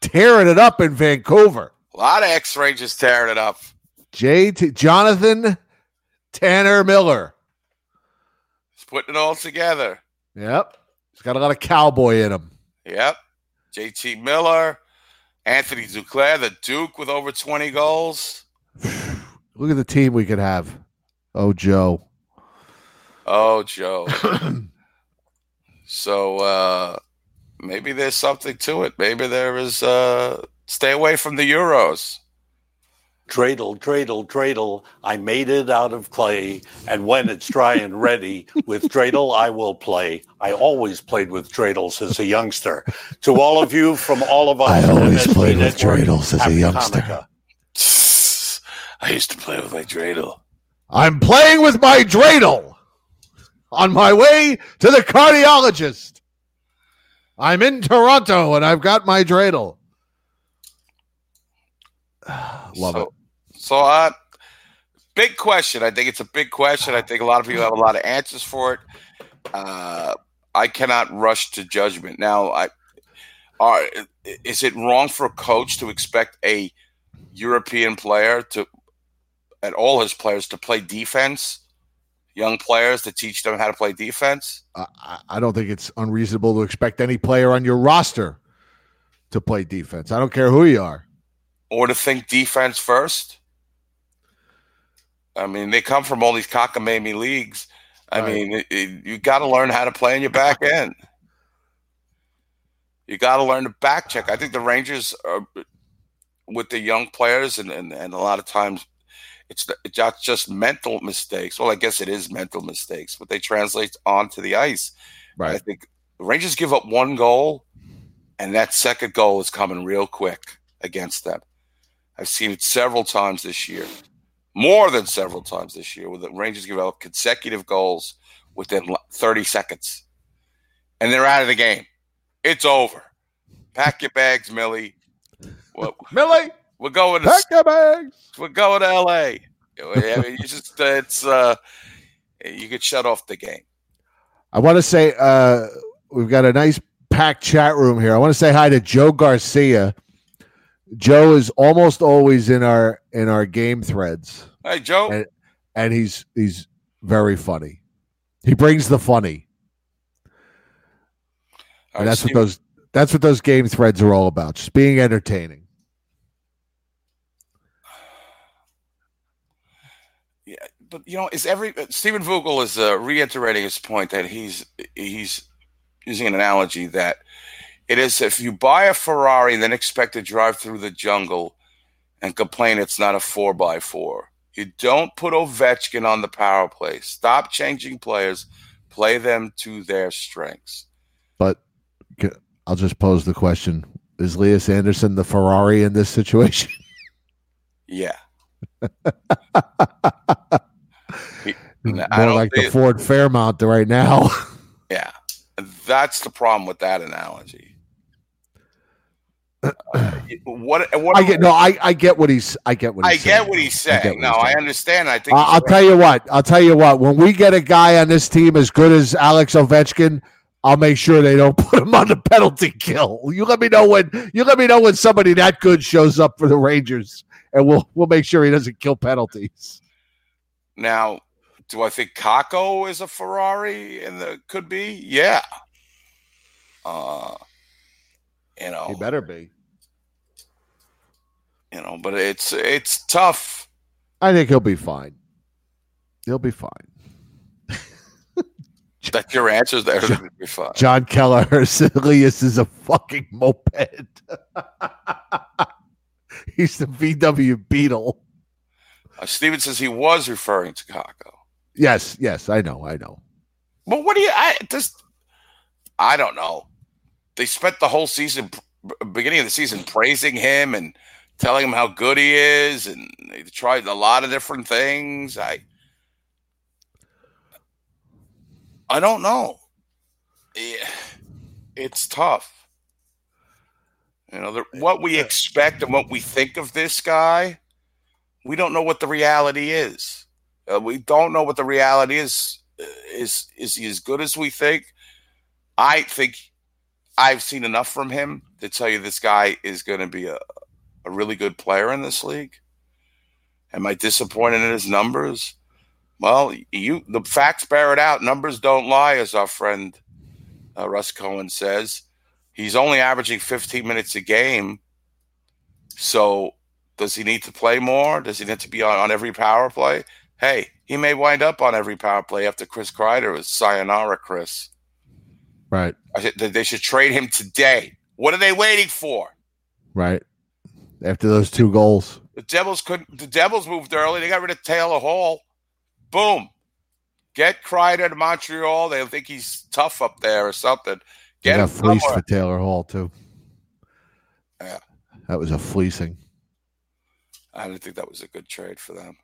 tearing it up in Vancouver. A lot of X Rangers tearing it up. JT Jonathan Tanner Miller. He's putting it all together. Yep, he's got a lot of cowboy in him. Yep. JT Miller, Anthony Duclair, the Duke with over 20 goals. Look at the team we could have. Oh, Joe. Oh, Joe. so uh maybe there's something to it. Maybe there is uh stay away from the Euros. Dreidel, dreidel, dreidel. I made it out of clay, and when it's dry and ready, with dreidel I will play. I always played with dreidels as a youngster. To all of you from all of us, I always played with Network, dreidels as a youngster. Hanukkah. I used to play with my dreidel. I'm playing with my dreidel on my way to the cardiologist. I'm in Toronto and I've got my dreidel. Love so, it. So uh big question. I think it's a big question. I think a lot of people have a lot of answers for it. Uh I cannot rush to judgment. Now I are is it wrong for a coach to expect a European player to and all his players to play defense? Young players to teach them how to play defense? I, don't think it's unreasonable to expect any player on your roster to play defense. I don't care who you are. or to think defense first. I mean, they come from all these cockamamie leagues. I Right. mean, it, it- you got to learn how to play in your back end. You got to learn to back check. I think the Rangers are with the young players, and, and, and a lot of times it's, not just mental mistakes. Well, I guess it is mental mistakes, but they translate onto the ice. Right. I think the Rangers give up one goal, and that second goal is coming real quick against them. I've seen it several times this year. more than several times this year, where the Rangers give up consecutive goals within 30 seconds, and they're out of the game. It's over. Pack your bags, Millie. Well, Millie, we're going to pack bags. we're going to L.A. I mean, you just uh, it's uh, you could shut off the game. I want to say uh, we've got a nice packed chat room here. I want to say hi to Joe Garcia. Joe is almost always in our in our game threads, Hey, Joe. and, and he's he's very funny. He brings the funny, and that's what those that's what those game threads are all about. Just being entertaining. Yeah, but you know, is every uh, Stephen Vogel is uh, reiterating his point that he's he's using an analogy that it is if you buy a Ferrari and then expect to drive through the jungle and complain it's not a four by four. You don't put Ovechkin on the power play. Stop changing players. Play them to their strengths. But I'll just pose the question: Is Elias Andersson the Ferrari in this situation? Yeah. He- More I don't like the Ford Fairmont right now. Yeah, that's the problem with that analogy. Uh, what? What? I get no. I, I get what he's. I get what I he's get what he's I saying. what No, he's I understand. I think I- he's I'll right. tell you what. I'll tell you what. When we get a guy on this team as good as Alex Ovechkin, I'll make sure they don't put him on the penalty kill. You let me know when. You let me know when somebody that good shows up for the Rangers, and we'll we'll make sure he doesn't kill penalties. Now, do I think Kakko is a Ferrari and the could be? Yeah. Uh, you know, He better be. you know, but it's it's tough. I think he'll be fine. He'll be fine. That your answers there to be fine. John Keller, Elias is a fucking moped. He's the VW Beetle. Uh, Steven says he was referring to Kakko. Yes, yes, I know, I know. Well, what do you? I just I don't know. They spent the whole season, beginning of the season, praising him and telling him how good he is, and they tried a lot of different things. I I don't know. Yeah, it's tough. You know, the, what we expect and what we think of this guy, we don't know what the reality is. Uh, we don't know what the reality is. Uh, Is is he as good as we think? I think I've seen enough from him to tell you this guy is going to be a, a really good player in this league. Am I disappointed in his numbers? Well, you the facts bear it out. Numbers don't lie, as our friend uh, Russ Cohen says. He's only averaging 15 minutes a game. So, does he need to play more? Does he need to be on, on every power play? Hey, he may wind up on every power play after Chris Kreider is sayonara, Chris. Right, they should trade him today. What are they waiting for? right. After those two goals. The Devils couldn't. The Devils moved early. They got rid of Taylor Hall. Boom. Get Kreider to Montreal. They think he's tough up there or something. Get fleeced somewhere. for Taylor Hall too. Yeah. That was a fleecing. I didn't think that was a good trade for them.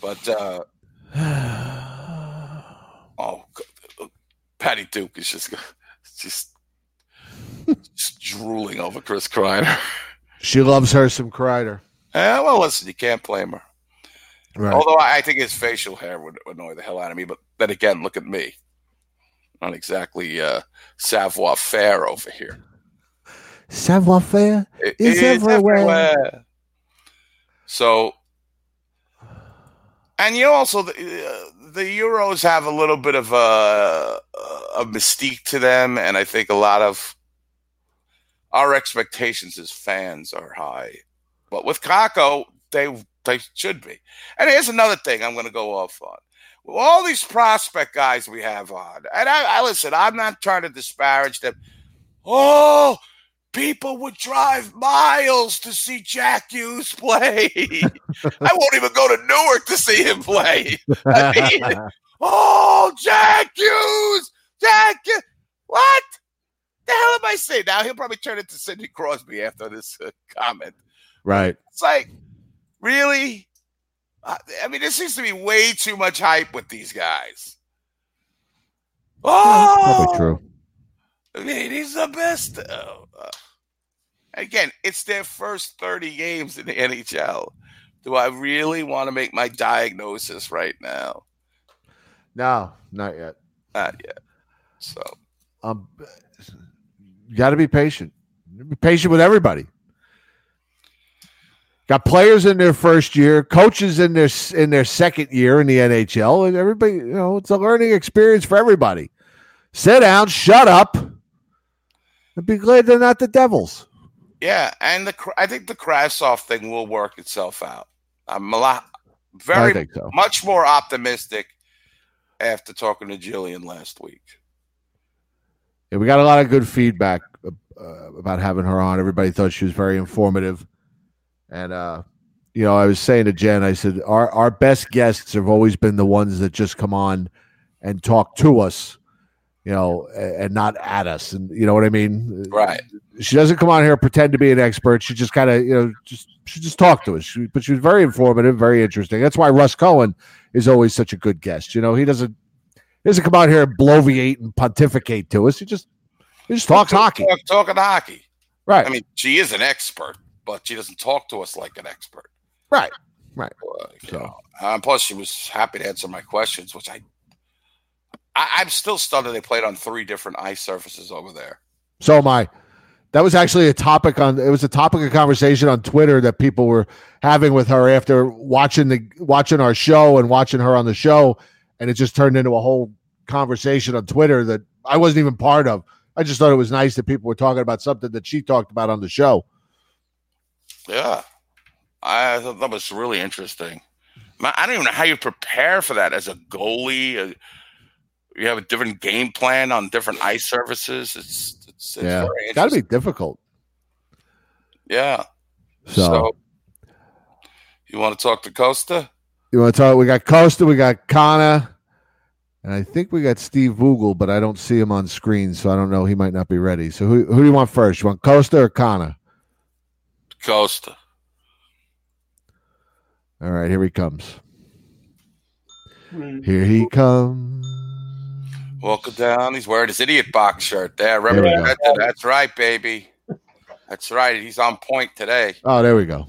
But uh oh, God. Patty Duke is just just just drooling over Chris Kreider. She loves her some Kreider. Yeah, well, listen, you can't blame her. Right. Although I think his facial hair would annoy the hell out of me. But then again, look at me. Not exactly uh, savoir faire over here. Savoir faire is it's everywhere. So, and you know, also the, uh, the Euros have a little bit of a, a mystique to them, and I think a lot of our expectations as fans are high. But with Kakko, they they should be. And here's another thing I'm going to go off on. All these prospect guys we have on, and I, I listen. I'm not trying to disparage them. Oh, people would drive miles to see Jack Hughes play. I won't even go to Newark to see him play. I mean, oh, Jack Hughes, Jack, what the hell am I saying? Now he'll probably turn into Sidney Crosby after this uh, comment. right. It's like Really? I, mean, there seems to be way too much hype with these guys. Oh, Probably true. He's the best. Uh, again, it's their first 30 games in the NHL. Do I really want to make my diagnosis right now? No, not yet. Not yet. So, Um, you got to be patient. Be patient with everybody. Got players in their first year, coaches in their in their second year in the NHL, and everybody. You know, it's a learning experience for everybody. Sit down, shut up, and be glad they're not the Devils. yeah, and the I think the Kravtsov thing will work itself out. I'm a lot, very so. much more optimistic after talking to Jillian last week. Yeah, we got a lot of good feedback uh, about having her on. Everybody thought she was very informative, and uh, you know, I was saying to Jen, I said our our best guests have always been the ones that just come on and talk to us, you know, and not at us, and you know what I mean. Right. She doesn't come on here and pretend to be an expert. She just kind of, you know, just she just talked to us. She, but she was very informative, very interesting. That's why Russ Cohen is always such a good guest. You know, he doesn't he doesn't come out here and bloviate and pontificate to us. He just he just talks hockey. Talk, talking hockey. Right. I mean, she is an expert, but she doesn't talk to us like an expert. Right. Right. So, uh, plus, she was happy to answer my questions, which I, I I'm still stunned that they played on three different ice surfaces over there. So am I. That was actually a topic on. It was a topic of conversation on Twitter that people were having with her after watching the watching our show and watching her on the show, and it just turned into a whole conversation on Twitter that I wasn't even part of. I just thought it was nice that people were talking about something that she talked about on the show. Yeah, I thought that was really interesting. I don't even know how you prepare for that as a goalie. Uh, You have a different game plan on different ice surfaces. It's it's, it's yeah, it's got to be difficult. Yeah. So, So, you want to talk to Costa? you want to talk? We got Costa, we got Kana, and I think we got Steve Vogel, but I don't see him on screen, so I don't know. He might not be ready. So who who do you want first? You want Costa or Kana? Costa. All right, here he comes. Hmm. Here he comes. Welcome down. He's wearing his idiot box shirt there. There we go. That's right, baby. That's right. He's on point today. Oh, there we go.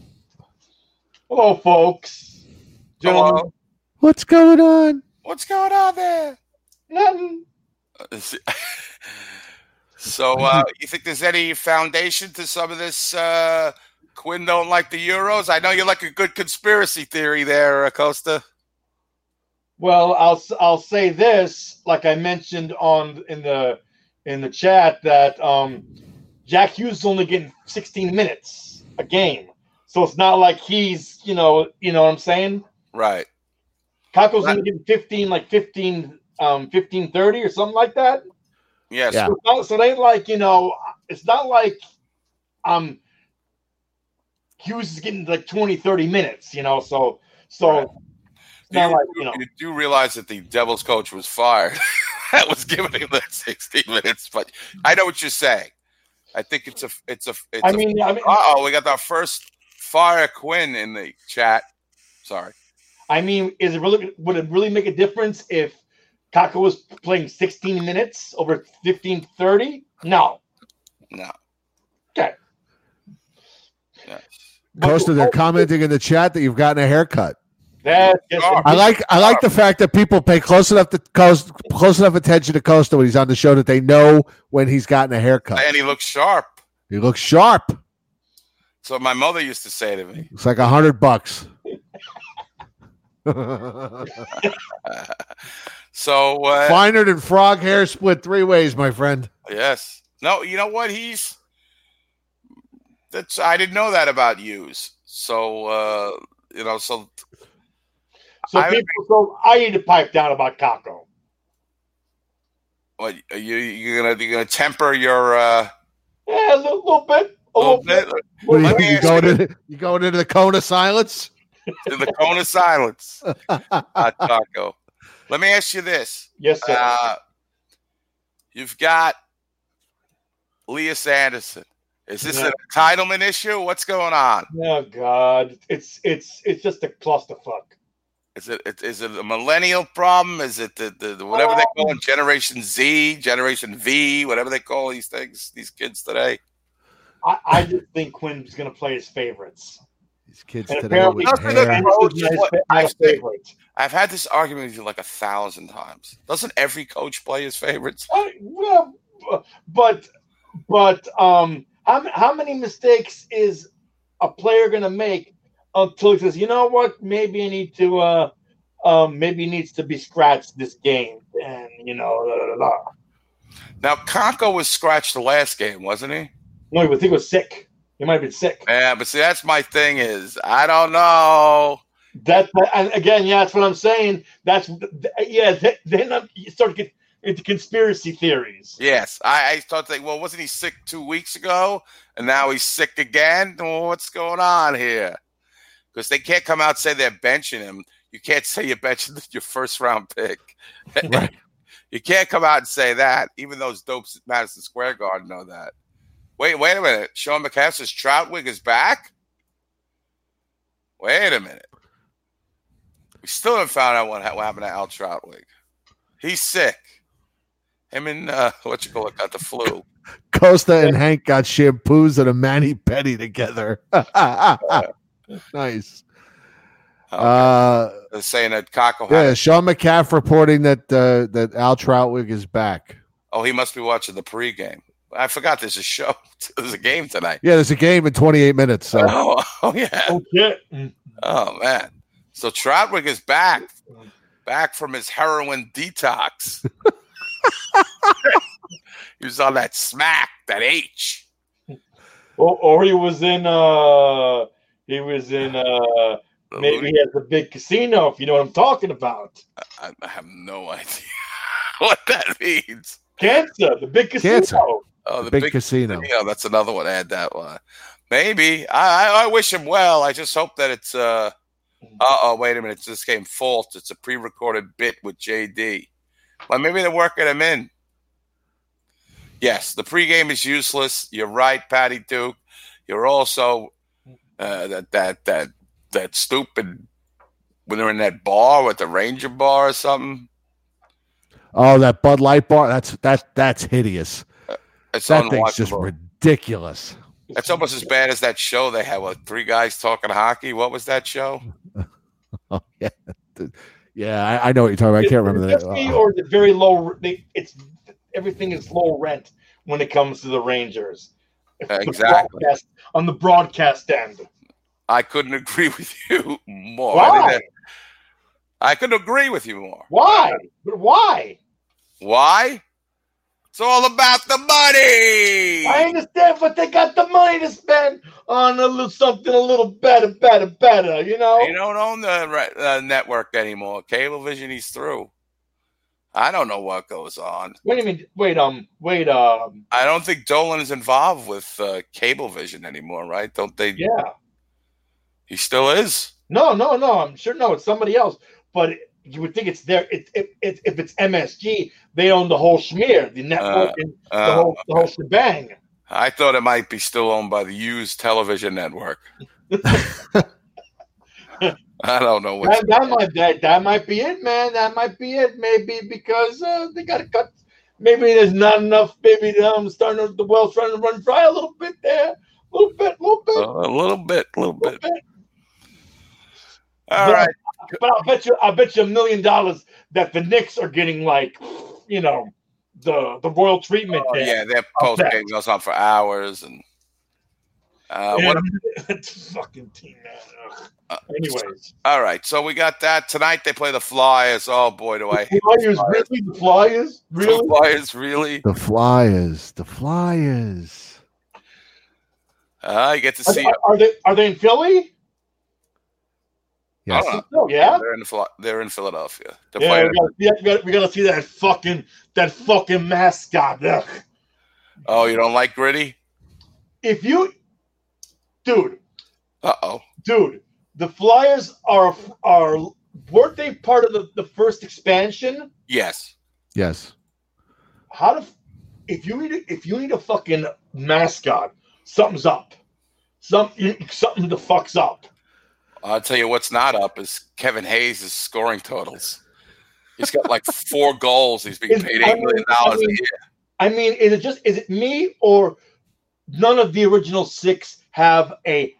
Hello, folks. Hello. What's going on? What's going on there? Nothing. So, uh, you think there's any foundation to some of this? Uh, Quinn don't like the Euros. I know you like a good conspiracy theory there, uh, Costa. Well, I'll I'll say this, like I mentioned on in the in the chat, that um, Jack Hughes is only getting 16 minutes a game, so it's not like he's you know you know what I'm saying. Right. Kakko's only getting 15, like 15, um, 15 30 or something like that. Yes. So, so it ain't like you know, it's not like um Hughes is getting like 20, 30 minutes, you know. So so it's not you, like you know. you do realize that the Devils coach was fired. that was giving him that 60 minutes. But I know what you're saying. I think it's a it's a it's I a- mean, I mean, uh-oh, we got our first fire Quinn in the chat. Sorry. I mean, is it really would it really make a difference if Kakko was playing 16 minutes over 15 30? No. No. Okay. Costa, they're commenting in the chat that you've gotten a haircut. That yes, I like I like the fact that people pay close enough to close close enough attention to Costa when he's on the show that they know when he's gotten a haircut. And he looks sharp. He looks sharp. So my mother used to say to me, It's like a hundred bucks. so uh, Finer than frog hair split three ways, my friend. Yes. No, you know what? He's that's I didn't know that about Hughes. So uh you know, so So I people, so I need to pipe down about Kakko. what are you you're gonna you're gonna temper your uh Yeah, a little, little bit. A little little bit. What do you Let? You going, you into, you going into the cone of silence? to the cone of silence. Hot taco. Let me ask you this. Yes, sir. Uh, you've got Lias Andersson. Is this Yeah. an entitlement issue? What's going on? Oh God, it's it's it's just a clusterfuck. Is it it- is it a millennial problem? Is it the, the, the whatever they call it, Generation Z, Generation V, whatever they call these things, these kids today? I, I just think Quinn's gonna play his favorites. These kids And today apparently, with Doesn't the hair. coach- This is not what- his- not I've his. I've had this argument with you like a thousand times. Doesn't every coach play his favorites? I- well, but but um, how how many mistakes is a player gonna make until he says, you know what, maybe I need to uh um maybe he needs to be scratched this game, and you know, la, la, la, la. Now Kakko was scratched the last game, wasn't he? no, he think he was sick. He might have been sick. Yeah, but see, that's my thing. Is I don't know. That, and again, yeah, that's what I'm saying. That's yeah. th- Then I'm- you start to get into conspiracy theories. Yes, I, I thought that. Well, wasn't he sick two weeks ago, and now he's sick again? Well, what's going on here? Because they can't come out and say they're benching him. You can't say you're benching your first round pick. Right. you can't come out and say that, even those dopes at Madison Square Garden know that. Wait, wait a minute. Sean McCaff says Trautwig is back. Wait a minute. We still haven't found out what, what happened to Al Trautwig. He's sick. Him and uh, what you call it got the flu. Costa and Hank got shampoos and a mani petty together. nice. Uh, saying that Kakko yeah, had. Sean McCaff reporting that uh, that Al Trautwig is back. Oh, he must be watching the pregame. I forgot there's a show. There's a game tonight. Yeah, there's a game in 28 minutes. So Oh, oh yeah. Oh shit! Oh man. So Trautwig is back, back from his heroin detox. he was on that smack, that H. Or, or he was in uh he was in uh maybe he has a big casino if you know what I'm talking about. I, I have no idea what that means. Cancer, the big casino. Cancer. Oh, the big, casino. Yeah, that's another one. Add that one. Maybe. I, I I wish him well. I just hope that it's uh. Uh oh, wait a minute. This came false. It's a pre-recorded bit with JD. Well, maybe they're working him in. Yes, the pregame is useless. You're right, Patty Duke. You're also uh, that that that that stupid when they're in that bar at the Ranger bar or something. Oh, that Bud Light bar. That's that that's hideous. It's That thing's just ridiculous. That's almost as bad as that show they had with three guys talking hockey. What was that show? Oh yeah, yeah. I, I know what you're talking about. I can't remember Is it that. risky Uh, or is it very low? They, it's everything is low rent when it comes to the Rangers. The Exactly. broadcast- on the broadcast end. I couldn't agree with you more. Why? I couldn't agree with you more. Why? But why? Why? It's all about the money. I understand, but they got the money to spend on a little something a little better, better, better. You know. You don't own the uh, network anymore. Cablevision, he's through. I don't know what goes on. Wait a minute. Wait. Um. Wait. Um. I don't think Dolan is involved with uh, Cablevision anymore, right? Don't they? Yeah. He still is. No. No. No. I'm sure. No. It's somebody else. But you would think it's there. It, it, it, if it's MSG, they own the whole schmear, the network, Uh, and the uh, whole the whole shebang. I thought it might be still owned by the used television network. I don't know what. That, that might that, that might be it, man. That might be it. Maybe because uh, they got to cut. Maybe there's not enough. Maybe um, starting to, the well's trying to run dry a little bit there, a little bit, a little bit. a little bit, a little bit. bit. All but, right. but I'll bet you, I'll bet you a million dollars that the Knicks are getting like, you know, the the royal treatment. Oh, yeah, their I'll post bet. game goes on for hours, and uh, Yeah, what? it's fucking team, man. Ugh. Uh, Anyways, All right, so we got that tonight. They play the Flyers. Oh boy, do I hate Flyers, really? The Flyers, the really? Flyers. Really? the Flyers. The Flyers. Uh, you get to Are, see. are- are they are they in Philly? Yes. Oh, Oh yeah. they're in they're in Philadelphia. They're Yeah, playing. we gotta, yeah, we, gotta, we gotta see that fucking that fucking mascot. Ugh. Oh, you don't like gritty? If you, dude, Uh oh. dude, the Flyers are are weren't they part of the, the first expansion? Yes. Yes. How to if you need a, if you need a fucking mascot, something's up. Some something the fucks up. I'll tell you what's not up is Kevin Hayes' scoring totals. He's got like four goals. He's being Is- paid I mean- million I dollars a year. I mean, is it just is it me or none of the original six have a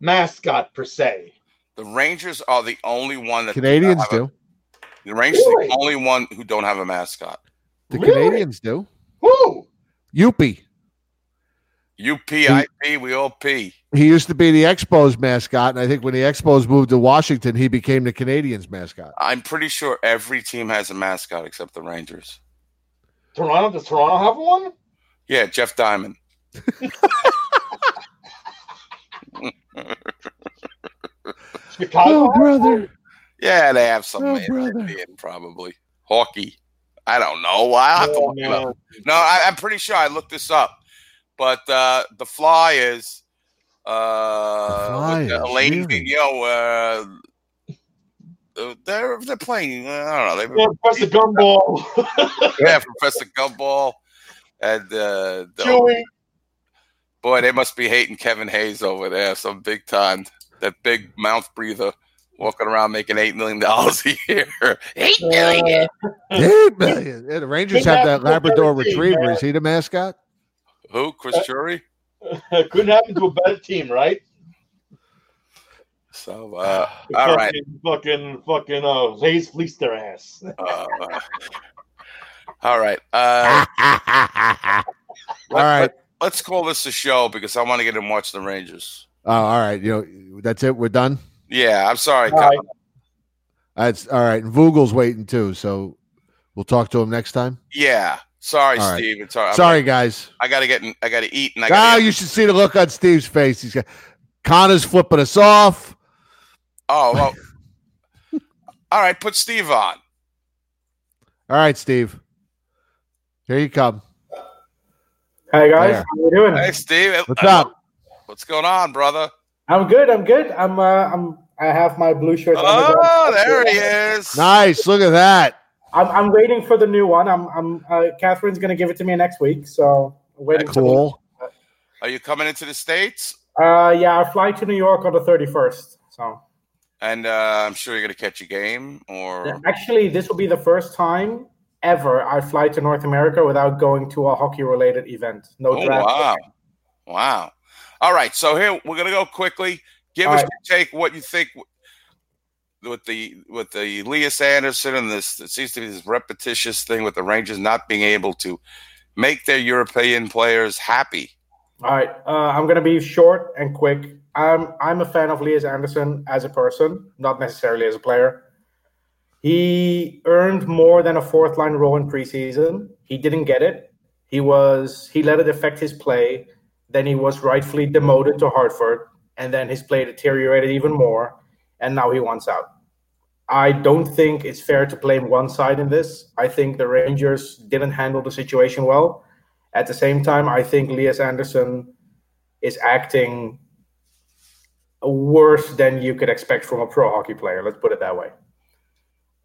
mascot per se? The Rangers are the only one that Canadiens have a- do. The Rangers are the only one who don't have a mascot. The Really? Canadiens do. Who? Youppi. UPIP, we all P. He used to be the Expos mascot, and I think when the Expos moved to Washington, he became the Canadiens mascot. I'm pretty sure every team has a mascot except the Rangers. Toronto? Does Toronto have one? Yeah, Jeff Diamond. Chicago. Oh, brother. Yeah, they have some Oh, brother. Indian, probably. Hockey. I don't know. I have to look it man. up. No, I, I'm pretty sure I looked this up. But uh, the Flyers, uh, with the Flyers, Alain really? Vigneault, uh, uh, they're they're playing. uh, I don't know. Yeah, press the gumball. Yeah, Professor Gumball, and uh, the, Chewy. Boy, they must be hating Kevin Hayes over there, some big time. That big mouth breather walking around making eight million dollars a year. Eight million. Eight million. Yeah, the Rangers have that happen to a Labrador better team, Retriever. Is he the mascot? Who? Chris Jury? Couldn't happen to a better team, right? So, uh, all right. Fucking, fucking, fucking, uh, Hayes fleeced their ass. Uh, all right. Uh, All right. Let, us call this a show because I want to get him watch the Rangers. Oh, all right. You know, that's it. We're done. Yeah, I'm sorry. All right. That's all right. And Vogel's waiting too, so we'll talk to him next time. Yeah, sorry, All right. Steve. It's all right. Sorry, guys. I gotta get. In, I gotta eat, and I Ah, gotta. you should see the look on Steve's face. He's got Connor's flipping us off. oh, well. all right. Put Steve on. All right, Steve. Here you come. Hey guys, There. how you doing? Hey, Steve. What's up? What's going on, brother? I'm good. I'm good. I'm. Uh, I'm. I have my blue shirt. on the Oh, there he is. Nice. Look at that. I'm. I'm waiting for the new one. I'm. I'm. Uh, Catherine's gonna give it to me next week. So I'm waiting. for the- Cool. Are you coming into the states? Uh, yeah, I fly to New York on the 31st. So And uh, I'm sure you're gonna catch a game, or Yeah, actually, this will be the first time ever I fly to North America without going to a hockey-related event. No Oh, draft. wow. Wow. All right. So here we're gonna go quickly. Give All us right. your take. What you think with the with the Elias Andersson and this? It seems to be this repetitious thing with the Rangers not being able to make their European players happy. All right, uh, I'm gonna be short and quick. I'm I'm a fan of Elias Andersson as a person, not necessarily as a player. He earned more than a fourth line role in preseason. He didn't get it. He was he let it affect his play. Then he was rightfully demoted to Hartford, and then his play deteriorated even more. And now he wants out. I don't think it's fair to blame one side in this. I think the Rangers didn't handle the situation well. At the same time, I think Elias Andersson is acting worse than you could expect from a pro hockey player. Let's put it that way.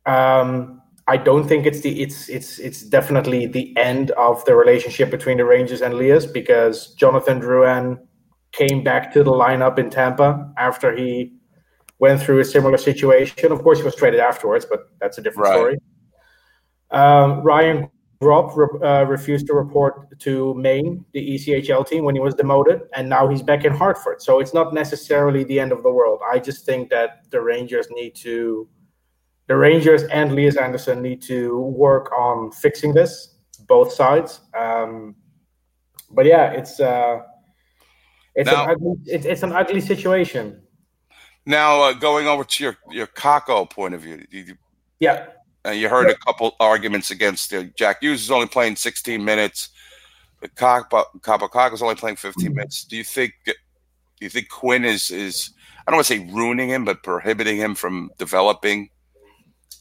Um, I don't think it's the it's it's it's definitely the end of the relationship between the Rangers and Elias because Jonathan Drouin came back to the lineup in Tampa after he went through a similar situation. Of course, he was traded afterwards, but that's a different Right. story. Um, Ryan Gropp re- uh, refused to report to Maine, the ECHL team, when he was demoted, and now he's back in Hartford. So it's not necessarily the end of the world. I just think that the Rangers need to, the Rangers and Elias Andersson need to work on fixing this, both sides. Um, but yeah, it's uh, it's Now- an ugly, it's, it's an ugly situation. Now, uh, going over to your your Kakko point of view, you, you- Yeah. uh, you heard a couple arguments against uh, Jack Hughes is only playing 16 minutes. Kaapo is only playing 15 minutes. Do you think do you think Quinn is is I don't want to say ruining him, but prohibiting him from developing?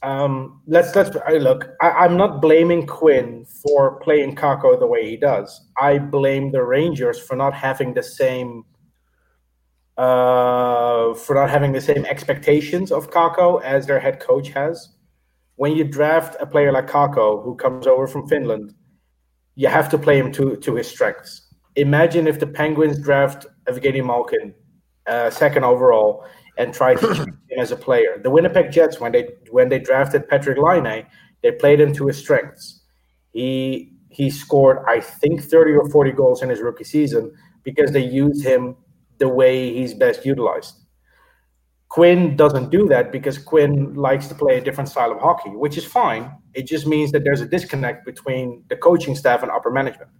Um, let's let's I- look. I, I'm not blaming Quinn for playing Kakko the way he does. I blame the Rangers for not having the same uh, for not having the same expectations of Kakko as their head coach has. When you draft a player like Kakko, who comes over from Finland, you have to play him to to his strengths. imagine if the Penguins draft Evgeny Malkin, uh, second overall, and try to keep him as a player. The Winnipeg Jets, when they when they drafted Patrick Laine, they played him to his strengths. He he scored, I think, 30 or 40 goals in his rookie season because they used him the way he's best utilized. Quinn doesn't do that because Quinn likes to play a different style of hockey, which is fine. It just means that there's a disconnect between the coaching staff and upper management.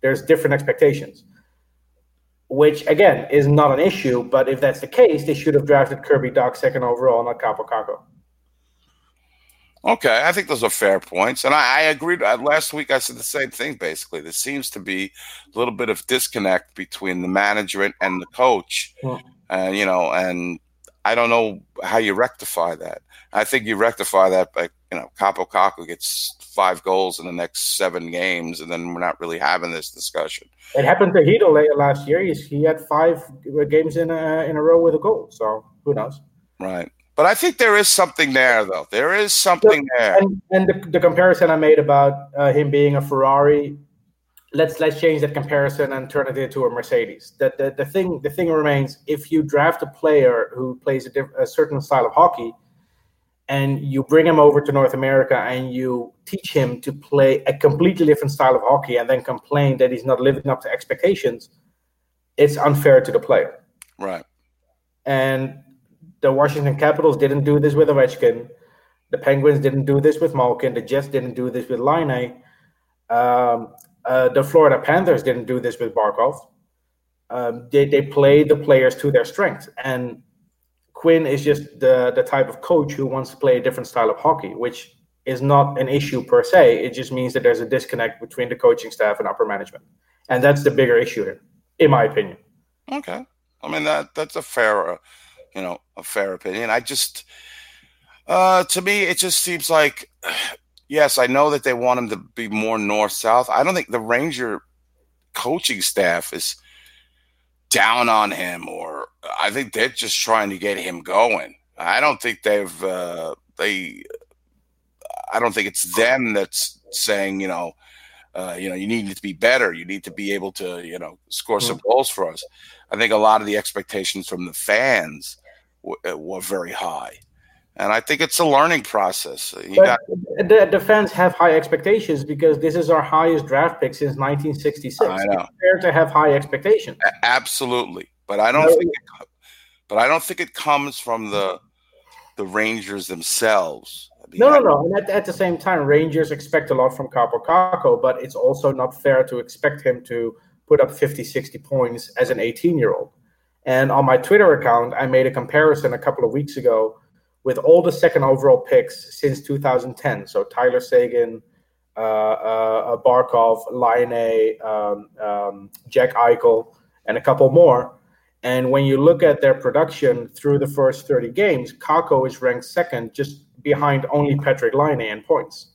There's different expectations, which again is not an issue. But if that's the case, they should have drafted Kirby Dach second overall, not Kaapo Kakko. Okay, I think those are fair points, and I, I agreed. Uh, last week, I said the same thing. Basically, there seems to be a little bit of disconnect between the management and the coach, and you know, and I don't know how you rectify that. I think you rectify that by you know, Kaapo Kakko gets five goals in the next seven games, and then we're not really having this discussion. It happened to Chytil last year. He's, he had five games in a, in a row with a goal. So who knows? Right. But I think there is something there, though. There is something there. And, and the, the comparison I made about uh, him being a Ferrari, let's let's change that comparison and turn it into a Mercedes. The, the, the thing the thing remains: if you draft a player who plays a, diff, a certain style of hockey, and you bring him over to North America and you teach him to play a completely different style of hockey, and then complain that he's not living up to expectations, it's unfair to the player. Right. And the Washington Capitals didn't do this with Ovechkin. The Penguins didn't do this with Malkin. The Jets didn't do this with Laine. Um, uh, the Florida Panthers didn't do this with Barkov. Um, they, they play the players to their strengths. And Quinn is just the, the type of coach who wants to play a different style of hockey, which is not an issue per se. It just means that there's a disconnect between the coaching staff and upper management. And that's the bigger issue here, in my opinion. Okay. I mean that that's a fair uh, you know, a fair opinion. I just, uh, to me, it just seems like, yes, I know that they want him to be more north south. I don't think the Ranger coaching staff is down on him, or I think they're just trying to get him going. I don't think they've, uh, they, I don't think it's them that's saying, you know, uh, you know, you need to be better. You need to be able to, you know, score some goals for us. I think a lot of the expectations from the fans w- uh, were very high, and I think it's a learning process. You got, the, fans have high expectations because this is our highest draft pick since 1966. I know. It's fair to have high expectations. absolutely, but I don't No. think, it, but I don't think it comes from the the Rangers themselves. I mean, No, no, no. And at, at the same time, Rangers expect a lot from Kaapo Kakko, but it's also not fair to expect him to put up 50, 60 points as an 18 year old. And on my Twitter account, I made a comparison a couple of weeks ago with all the second overall picks since 2010. So Tyler Seguin, uh, uh, Barkov, Laine, um, um, Jack Eichel, and a couple more. And when you look at their production through the first 30 games, Kakko is ranked second, just behind only Patrick Laine in points.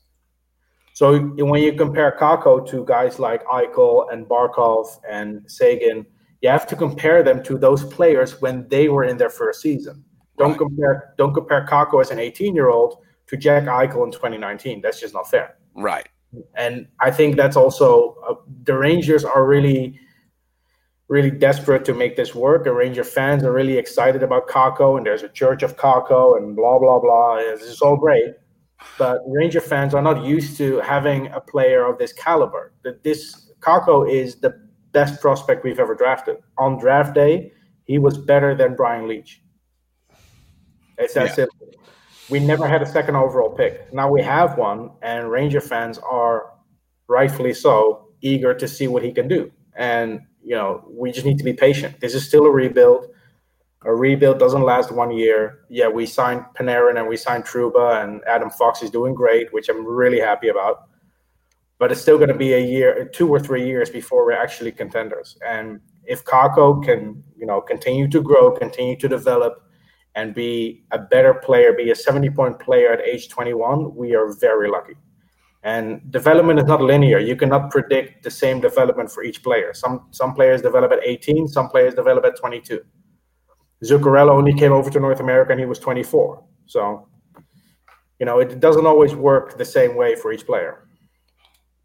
So when you compare Kakko to guys like Eichel and Barkov and Seguin, you have to compare them to those players when they were in their first season. Don't compare don't compare Kakko as an 18 year old to Jack Eichel in 2019. That's just not fair. right. And I think that's also uh, the Rangers are really, really desperate to make this work. The Ranger fans are really excited about Kakko, and there's a church of Kakko, and blah blah blah. This is all great, but Ranger fans are not used to having a player of this caliber. That this Kakko is the best prospect we've ever drafted. On draft day, he was better than Brian Leetch. It's that Yeah. simple. We never had a second overall pick. Now we have one, and Ranger fans are rightfully so eager to see what he can do. And you know, we just need to be patient. This is still a rebuild. A rebuild doesn't last one year. Yeah, we signed Panarin and we signed Trouba, and Adam Fox is doing great, which I'm really happy about. But it's still going to be a year, two or three years before we're actually contenders. And if Kakko can, you know, continue to grow, continue to develop, and be a better player, be a 70 point player at age 21, we are very lucky. And development is not linear. You cannot predict the same development for each player. Some some players develop at 18, some players develop at 22. Zuccarello only came over to North America and he was 24. So, you know, it doesn't always work the same way for each player.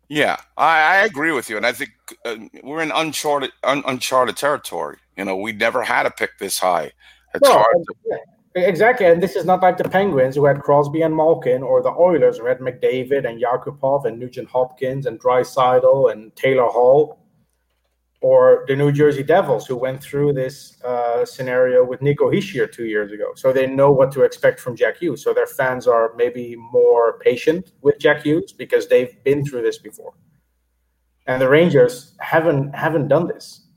Yeah, I, I agree with you, and I think uh, we're in uncharted un, uncharted territory. You know, we never had a pick this high. It's No, hard. yeah, exactly. And this is not like the Penguins who had Crosby and Malkin, or the Oilers who had McDavid and Yakupov and Nugent Hopkins and Draisaitl and Taylor Hall, or the New Jersey Devils who went through this uh, scenario with Nico Hischier two years ago. So they know what to expect from Jack Hughes. So their fans are maybe more patient with Jack Hughes because they've been through this before. And the Rangers haven't haven't done this.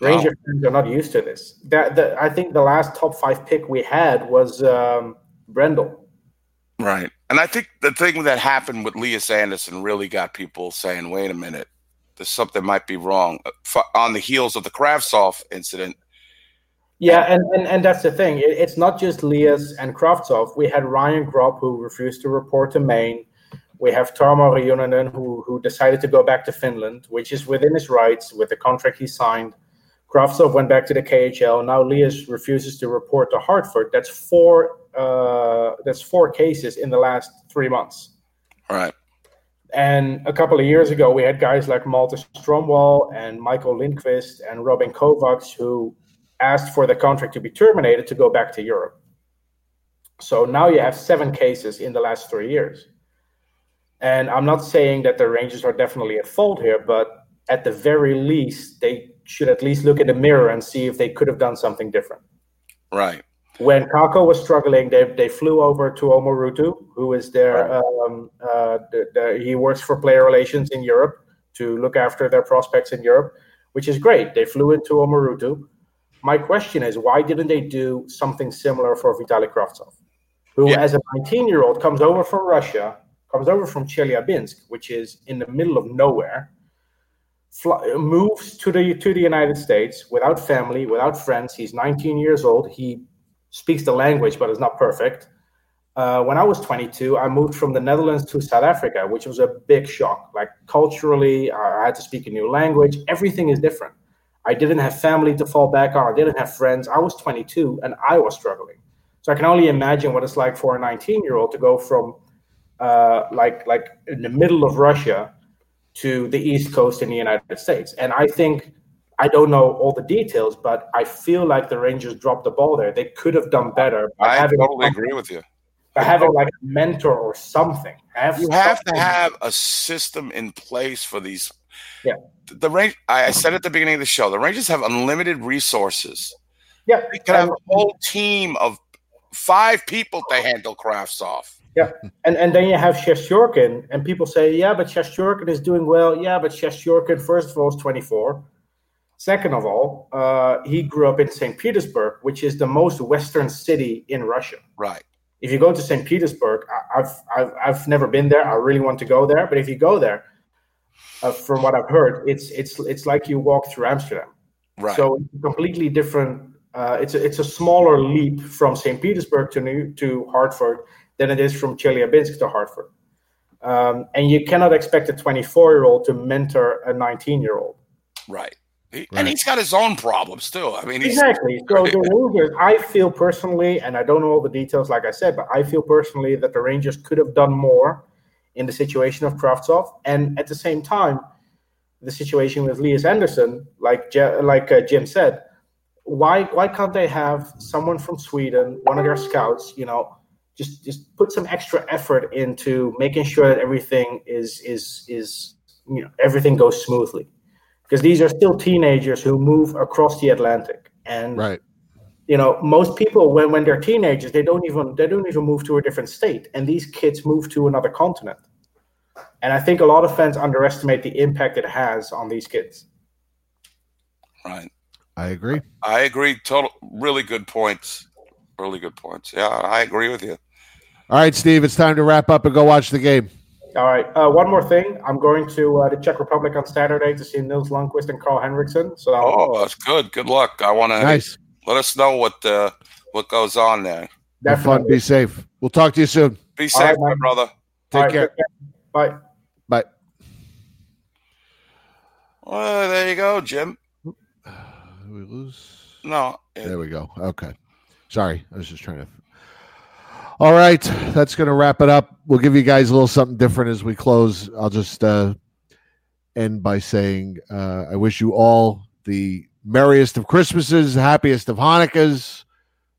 Ranger fans are not used to this. That, the, I think the last top five pick we had was um, Brendl. Right. And I think the thing that happened with Lias Andersson really got people saying, wait a minute, there's something might be wrong. Uh, On the heels of the Kravtsov incident, Yeah, and, and, and that's the thing. It, it's not just Lias and Kravtsov. We had Ryan Gropp who refused to report to Maine. We have Tarmo Reunanen who, who decided to go back to Finland, which is within his rights with the contract he signed. Kravtsov went back to the KHL. Now Lias refuses to report to Hartford. That's four. Uh, that's four cases in the last three months. right? And a couple of years ago, we had guys like Malte Stromwall and Michael Lindqvist and Robin Kovacs who asked for the contract to be terminated to go back to Europe. So now you have seven cases in the last three years. And I'm not saying that the Rangers are definitely at fault here, but at the very least, they should at least look in the mirror and see if they could have done something different. Right. When Kakko was struggling, they, they flew over to Omorutu, who is their um, uh, the, the, he works for player relations in Europe to look after their prospects in Europe, which is great. They flew into Omorutu. My question is, why didn't they do something similar for Vitaly Kravtsov, who, as a 19 year old, comes over from Russia, comes over from Chelyabinsk, which is in the middle of nowhere, fly, moves to the to the United States without family, without friends. He's 19 years old. He speaks the language, but is not perfect. Uh, when I was 22, I moved from the Netherlands to South Africa, which was a big shock. Like culturally, I had to speak a new language. Everything is different. I didn't have family to fall back on. I didn't have friends. I was 22 and I was struggling. So I can only imagine what it's like for a 19 year old to go from uh, like like in the middle of Russia to the East Coast in the United States. And I think I don't know all the details, but I feel like the Rangers dropped the ball there. They could have done better I totally agree with you. by having like a mentor or something. Have You have to have a system in place for these. Yeah. The range. I I said at the beginning of the show, the Rangers have unlimited resources. Yeah, They could have a whole team of five people to handle Kravtsov. Yeah, and and then you have Shestyorkin, and people say, yeah, but Shestyorkin is doing well. Yeah, but Shestyorkin, first of all, is 24. Second of all, uh, he grew up in St. Petersburg, which is the most western city in Russia. Right. If you go to St. Petersburg, I- I've, I've I've never been there. I really want to go there, but if you go there, uh, from what I've heard, it's it's it's like you walk through Amsterdam. Right. So completely different. Uh, it's a, it's a smaller leap from St. Petersburg to New to Hartford than it is from Chelyabinsk to Hartford. Um, and you cannot expect a 24 year old to mentor a 19 year old. Right. He- And he's got his own problems too. I mean, he's, Exactly. So the Rangers, I feel personally, and I don't know all the details, like I said, but I feel personally that the Rangers could have done more in the situation of Kravtsov, and at the same time, the situation with Elias Andersson, like Je- like uh, Jim said, why why can't they have someone from Sweden, one of their scouts, you know, just just put some extra effort into making sure that everything is is is you know everything goes smoothly because these are still teenagers who move across the Atlantic and Right. you know most people when when they're teenagers they don't even they don't even move to a different state and these kids move to another continent and i think a lot of fans underestimate the impact it has on these kids right. I agree. I agree. Total, really good points. Really good points. Yeah, I agree with you. All right, Steve, it's time to wrap up and go watch the game. all right uh, one more thing i'm going to uh, the czech republic on saturday to see nils lundkvist and karl henriksson so Oh, that's good. Good luck. I want to Nice. let us know what uh, what goes on there. Have fun. Be safe. We'll talk to you soon. Be safe, right, my brother. Take All right, care. bye Bye. Well, there you go, Jim. Did we lose? No, it- There we go. Okay. Sorry. I was just trying to. All right. That's going to wrap it up. We'll give you guys a little something different as we close. I'll just uh, end by saying, uh, I wish you all the merriest of Christmases, happiest of Hanukkahs,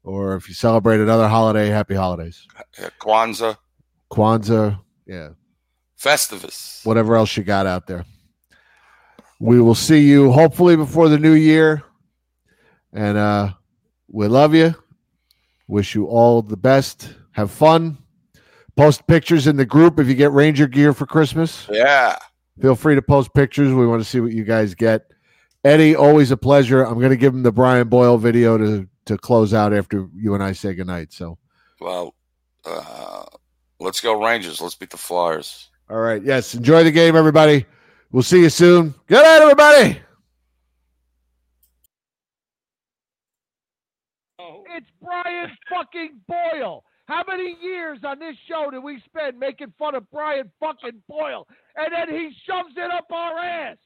or if you celebrate another holiday, happy holidays. Kwanzaa, Kwanzaa, yeah, Festivus. whatever else you got out there. We will see you hopefully before the new year. And uh we love you. Wish you all the best. Have fun. Post pictures in the group if you get Ranger gear for Christmas. Yeah. Feel free to post pictures. We want to see what you guys get. Eddie, always a pleasure. I'm going to give him the Brian Boyle video to to close out after you and I say goodnight. So, Well, uh, let's go Rangers. Let's beat the Flyers. all right. Yes. Enjoy the game, everybody. We'll see you soon. Good night, everybody. It's Brian fucking Boyle. How many years on this show did we spend making fun of Brian fucking Boyle? And then he shoves it up our ass.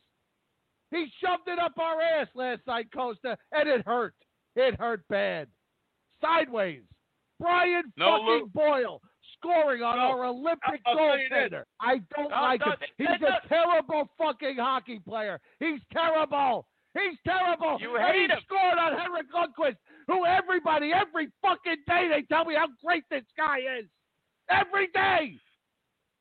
He shoved it up our ass last night, Costa, and it hurt. It hurt bad. Sideways. Brian No, fucking Lou. Boyle scoring on No. our Olympic I'll tell you this. goaltender. I don't No, like no, him. He's a terrible fucking hockey player. He's terrible. He's terrible. You and hate he him. scored on Henrik Lundqvist, who everybody, every fucking day, they tell me how great this guy is. Every day.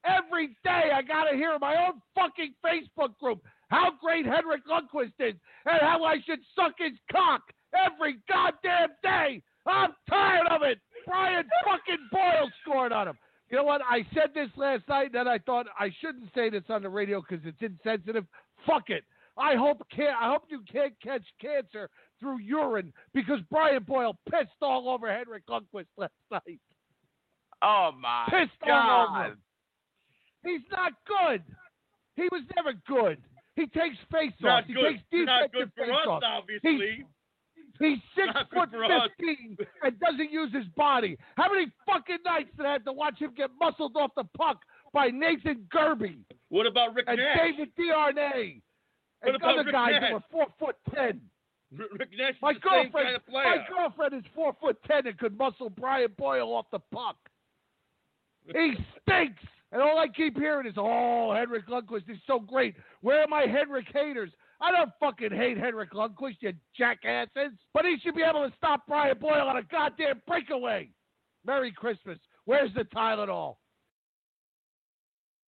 Every day I gotta hear in my own fucking Facebook group how great Henrik Lundqvist is and how I should suck his cock every goddamn day. I'm tired of it. Brian fucking Boyle scored on him. You know what? I said this last night, and I thought I shouldn't say this on the radio because it's insensitive. Fuck it. I hope can I hope you can't catch cancer through urine because Brian Boyle pissed all over Henrik Lundqvist last night. Oh my Pissed all over him. He's not good. He was never good. He takes face offs. He good. takes Not defensive good for face us, offs. obviously. He's six Not foot for us. fifteen and doesn't use his body. How many fucking nights did I have to watch him get muscled off the puck by Nathan Gerbe What about Rick and Nash? David Darnay What and about other Rick guys Nash? that were four foot ten? Rick Nash My girlfriend, kind of my girlfriend is four foot ten and could muscle Brian Boyle off the puck. He stinks. And all I keep hearing is, oh, Henrik Lundqvist is so great. Where are my Henrik haters? I don't fucking hate Henrik Lundqvist, you jackasses. But he should be able to stop Brian Boyle on a goddamn breakaway. Merry Christmas. Where's the Tylenol?